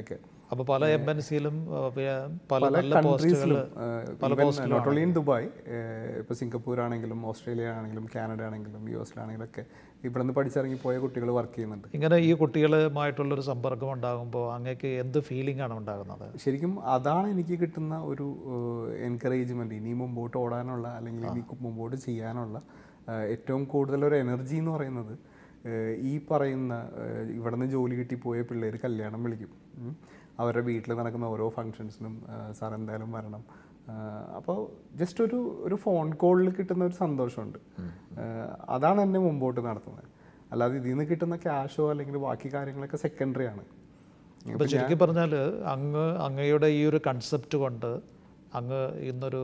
ഒക്കെ അപ്പോൾ പല എംബൻസിയിലും പല പല പോസ്റ്റുകൾ കൺട്രീസിലും നോട്ട് ഓൺലി ഇൻ ദുബായ് ഇപ്പോൾ സിംഗപ്പൂർ ആണെങ്കിലും ഓസ്ട്രേലിയ ആണെങ്കിലും കാനഡ ആണെങ്കിലും യു എസിലാണെങ്കിലും ഒക്കെ ഇവിടെ നിന്ന് പഠിച്ചിറങ്ങി പോയ കുട്ടികൾ വർക്ക് ചെയ്യുന്നുണ്ട്. ഇങ്ങനെ ഈ കുട്ടികളുമായിട്ടുള്ളൊരു സമ്പർക്കം ഉണ്ടാകുമ്പോൾ അങ്ങേക്ക് എന്ത് ഫീലിംഗ് ആണ് ഉണ്ടാകുന്നത്? ശരിക്കും അതാണ് എനിക്ക് കിട്ടുന്ന ഒരു എൻകറേജ്മെന്റ് ഇനി മുമ്പോട്ട് ഓടാനുള്ള അല്ലെങ്കിൽ ഇനി മുമ്പോട്ട് ചെയ്യാനുള്ള ഏറ്റവും കൂടുതൽ ഒരു എനർജി എന്ന് പറയുന്നത് ഈ പറയുന്ന ഏഹ്, ഇവിടെ നിന്ന് ജോലി കിട്ടി പോയ പിള്ളേർ കല്യാണം വിളിക്കും. അവരുടെ വീട്ടിൽ നടക്കുന്ന ഓരോ ഫങ്ഷൻസിനും സാർ എന്തായാലും വരണം. അപ്പോൾ ജസ്റ്റ് ഒരു ഒരു ഫോൺ കോളിൽ കിട്ടുന്ന ഒരു സന്തോഷമുണ്ട്. അതാണ് എന്നെ മുമ്പോട്ട് നടത്തുന്നത്. അല്ലാതെ ഇതിൽ നിന്ന് കിട്ടുന്ന ക്യാഷോ അല്ലെങ്കിൽ ബാക്കി കാര്യങ്ങളൊക്കെ സെക്കൻഡറി ആണ്. അപ്പോൾ ശരിക്കും പറഞ്ഞാൽ അങ്ങ് അങ്ങയുടെ ഈ ഒരു കൺസെപ്റ്റ് കൊണ്ട് അങ്ങ് ഇന്നൊരു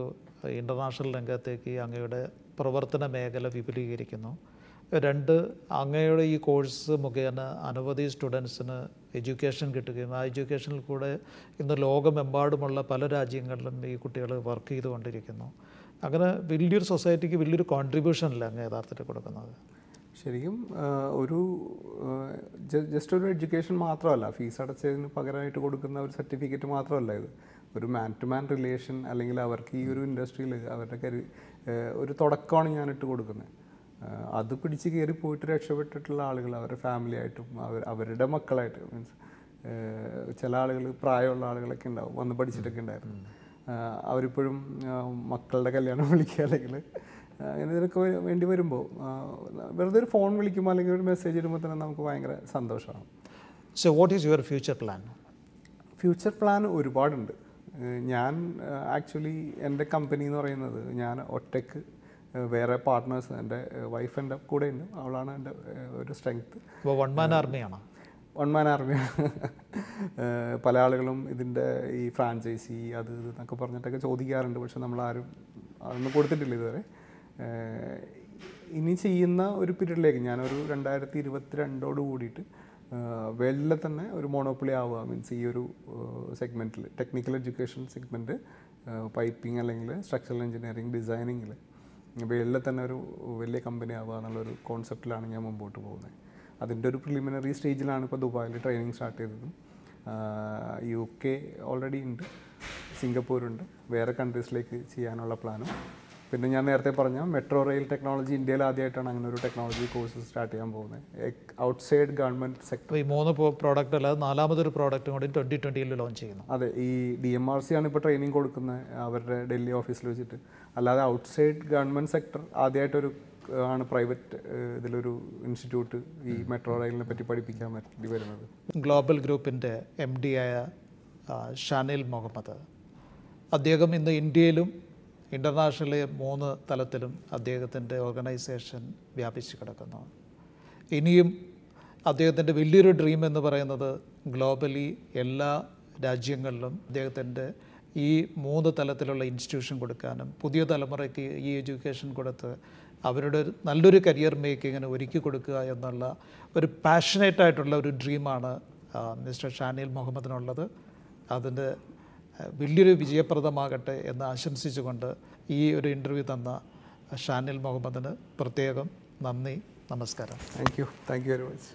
ഇന്റർനാഷണൽ രംഗത്തേക്ക് അങ്ങയുടെ പ്രവർത്തന മേഖല വിപുലീകരിക്കുന്നു. രണ്ട് അങ്ങയുടെ ഈ കോഴ്സ് മുഖേന അനവധി സ്റ്റുഡൻസിന് എഡ്യൂക്കേഷൻ കിട്ടുകയും ആ എഡ്യൂക്കേഷനിൽ കൂടെ ഇന്ന് ലോകമെമ്പാടുമുള്ള പല രാജ്യങ്ങളിലും ഈ കുട്ടികൾ വർക്ക് ചെയ്തുകൊണ്ടിരിക്കുന്നു. അങ്ങനെ വലിയൊരു സൊസൈറ്റിക്ക് വലിയൊരു കോൺട്രിബ്യൂഷനല്ല അങ്ങ് യഥാർത്ഥത്തിൽ കൊടുക്കുന്നത്? ശരിക്കും ഒരു ജസ്റ്റ് ഒരു എഡ്യൂക്കേഷൻ മാത്രമല്ല ഫീസ് അടച്ചതിന് പകരമായിട്ട് കൊടുക്കുന്ന ഒരു സർട്ടിഫിക്കറ്റ് മാത്രമല്ല ഇത്. ഒരു മാൻ ടു മാൻ റിലേഷൻ അല്ലെങ്കിൽ അവർക്ക് ഈ ഒരു ഇൻഡസ്ട്രിയിൽ അവരുടെ കരു ഒരു തുടക്കമാണ് ഞാനിട്ട് കൊടുക്കുന്നത്. അത് പിടിച്ച് കയറി പോയിട്ട് രക്ഷപ്പെട്ടിട്ടുള്ള ആളുകൾ അവരുടെ ഫാമിലി ആയിട്ടും അവർ അവരുടെ മക്കളായിട്ട് മീൻസ് ചില ആളുകൾ പ്രായമുള്ള ആളുകളൊക്കെ ഉണ്ടാവും വന്ന് പഠിച്ചിട്ടൊക്കെ ഉണ്ടായിരുന്നു. അവരിപ്പോഴും മക്കളുടെ കല്യാണം <laughs> വിളിക്കുക അല്ലെങ്കിൽ അങ്ങനെ ഇതിനൊക്കെ വേണ്ടി വരുമ്പോൾ വെറുതെ ഒരു ഫോൺ വിളിക്കുമ്പോൾ അല്ലെങ്കിൽ ഒരു മെസ്സേജ് ഇടുമ്പോൾ തന്നെ നമുക്ക് ഭയങ്കര സന്തോഷമാണ്. So what is your future plan future plan ഒരുപാടുണ്ട്. ഞാൻ ആക്ച്വലി എന്റെ കമ്പനി എന്ന് പറയുന്നത് ഞാൻ ഒറ്റയ്ക്ക് വേറെ പാർട്ട്നേഴ്സ് എന്റെ വൈഫ് എന്റെ കൂടെ ഉണ്ട്. അവളാണ് എന്റെ ഒരു സ്ട്രെങ്ത് വൺ മാൻ ആർമിയാണോ വൺ മാൻ ആർമിയാണ് പല ആളുകളും ഇതിന്റെ ഈ ഫ്രാഞ്ചൈസി അത് ഇത് എന്നൊക്കെ പറഞ്ഞിട്ടൊക്കെ ചോദിക്കാറുണ്ട്. പക്ഷെ നമ്മൾ ആരും അതൊന്നും കൊടുത്തിട്ടില്ല ഇതുവരെ. ഇനി ചെയ്യുന്ന ഒരു പീരീഡിലേക്ക് ഞാനൊരു രണ്ടായിരത്തി ഇരുപത്തി രണ്ടോട് കൂടിയിട്ട് വേൾഡിലെ തന്നെ ഒരു മോണോപ്പൊളി ആവുക. മീൻസ് ഈ ഒരു സെഗ്മെന്റിൽ ടെക്നിക്കൽ എഡ്യൂക്കേഷൻ സെഗ്മെന്റ് പൈപ്പിംഗ് അല്ലെങ്കിൽ സ്ട്രക്ചറൽ എഞ്ചിനീയറിംഗ് ഡിസൈനിങ്ങിൽ വെളിലെ തന്നെ ഒരു വലിയ കമ്പനി ആവുക എന്നുള്ളൊരു കോൺസെപ്റ്റിലാണ് ഞാൻ മുമ്പോട്ട് പോകുന്നത്. അതിന്റെ ഒരു പ്രിലിമിനറി സ്റ്റേജിലാണ് ഇപ്പോൾ ദുബായിൽ ട്രെയിനിങ് സ്റ്റാർട്ട് ചെയ്തതും. യു കെ ഓൾറെഡി ഉണ്ട് സിംഗപ്പൂരുണ്ട്. വേറെ കൺട്രീസിലേക്ക് ചെയ്യാനുള്ള പ്ലാനും പിന്നെ ഞാൻ നേരത്തെ പറഞ്ഞ മെട്രോ റെയിൽ ടെക്നോളജി ഇന്ത്യയിൽ ആദ്യമായിട്ടാണ് അങ്ങനെ ഒരു ടെക്നോളജി കോഴ്സ് സ്റ്റാർട്ട് ചെയ്യാൻ പോകുന്നത്. ഔട്ട് സൈഡ് ഗവൺമെന്റ് സെക്ടർ ഈ മൂന്ന് പ്രോഡക്റ്റ് അല്ലാതെ നാലാമതൊരു പ്രോഡക്റ്റും കൂടി ട്വന്റി ട്വന്റിയിൽ ലോഞ്ച് ചെയ്യുന്നു. അതെ ഈ ഡി എം ആർ സി ആണ് ഇപ്പോൾ ട്രെയിനിങ് കൊടുക്കുന്നത് അവരുടെ ഡൽഹി ഓഫീസിൽ വെച്ചിട്ട്. അല്ലാതെ ഔട്ട് സൈഡ് ഗവൺമെന്റ് സെക്ടർ ആദ്യമായിട്ടൊരു ആണ് പ്രൈവറ്റ് ഇതിലൊരു ഇൻസ്റ്റിറ്റ്യൂട്ട് ഈ മെട്രോ റെയിലിനെ പറ്റി പഠിപ്പിക്കാൻ വേണ്ടി വരുന്നത്. ഗ്ലോബൽ ഗ്രൂപ്പിന്റെ എം ഡി ആയ ഷാനിൽ മുഹമ്മദ്. അദ്ദേഹം ഇന്ന് ഇന്ത്യയിലും ഇന്റർനാഷണലി മൂന്ന് തലത്തിലും അദ്ദേഹത്തിന്റെ ഓർഗനൈസേഷൻ വ്യാപിച്ചു കിടക്കുന്നു. ഇനിയും അദ്ദേഹത്തിന്റെ വലിയൊരു ഡ്രീം എന്ന് പറയുന്നത് ഗ്ലോബലി എല്ലാ രാജ്യങ്ങളിലും അദ്ദേഹത്തിന്റെ ഈ മൂന്ന് തലത്തിലുള്ള ഇൻസ്റ്റിറ്റ്യൂഷൻ കൊടുക്കാനും പുതിയ തലമുറയ്ക്ക് ഈ എഡ്യൂക്കേഷൻ കൊടുത്ത് അവരുടെ നല്ലൊരു കരിയർ മേക്കിങ്ങിന് ഒരുക്കി കൊടുക്കുക എന്നുള്ള ഒരു പാഷനേറ്റ് ആയിട്ടുള്ള ഒരു ഡ്രീമാണ് മിസ്റ്റർ ഷാനിൽ മുഹമ്മദിനുള്ളത്. അതിന്റെ വലിയൊരു വിജയപ്രദമാകട്ടെ എന്ന് ആശംസിച്ചുകൊണ്ട് ഈ ഒരു ഇന്റർവ്യൂ തന്ന ഷാനിൽ മുഹമ്മദിന് പ്രത്യേകം നന്ദി നമസ്കാരം. Thank you thank you very much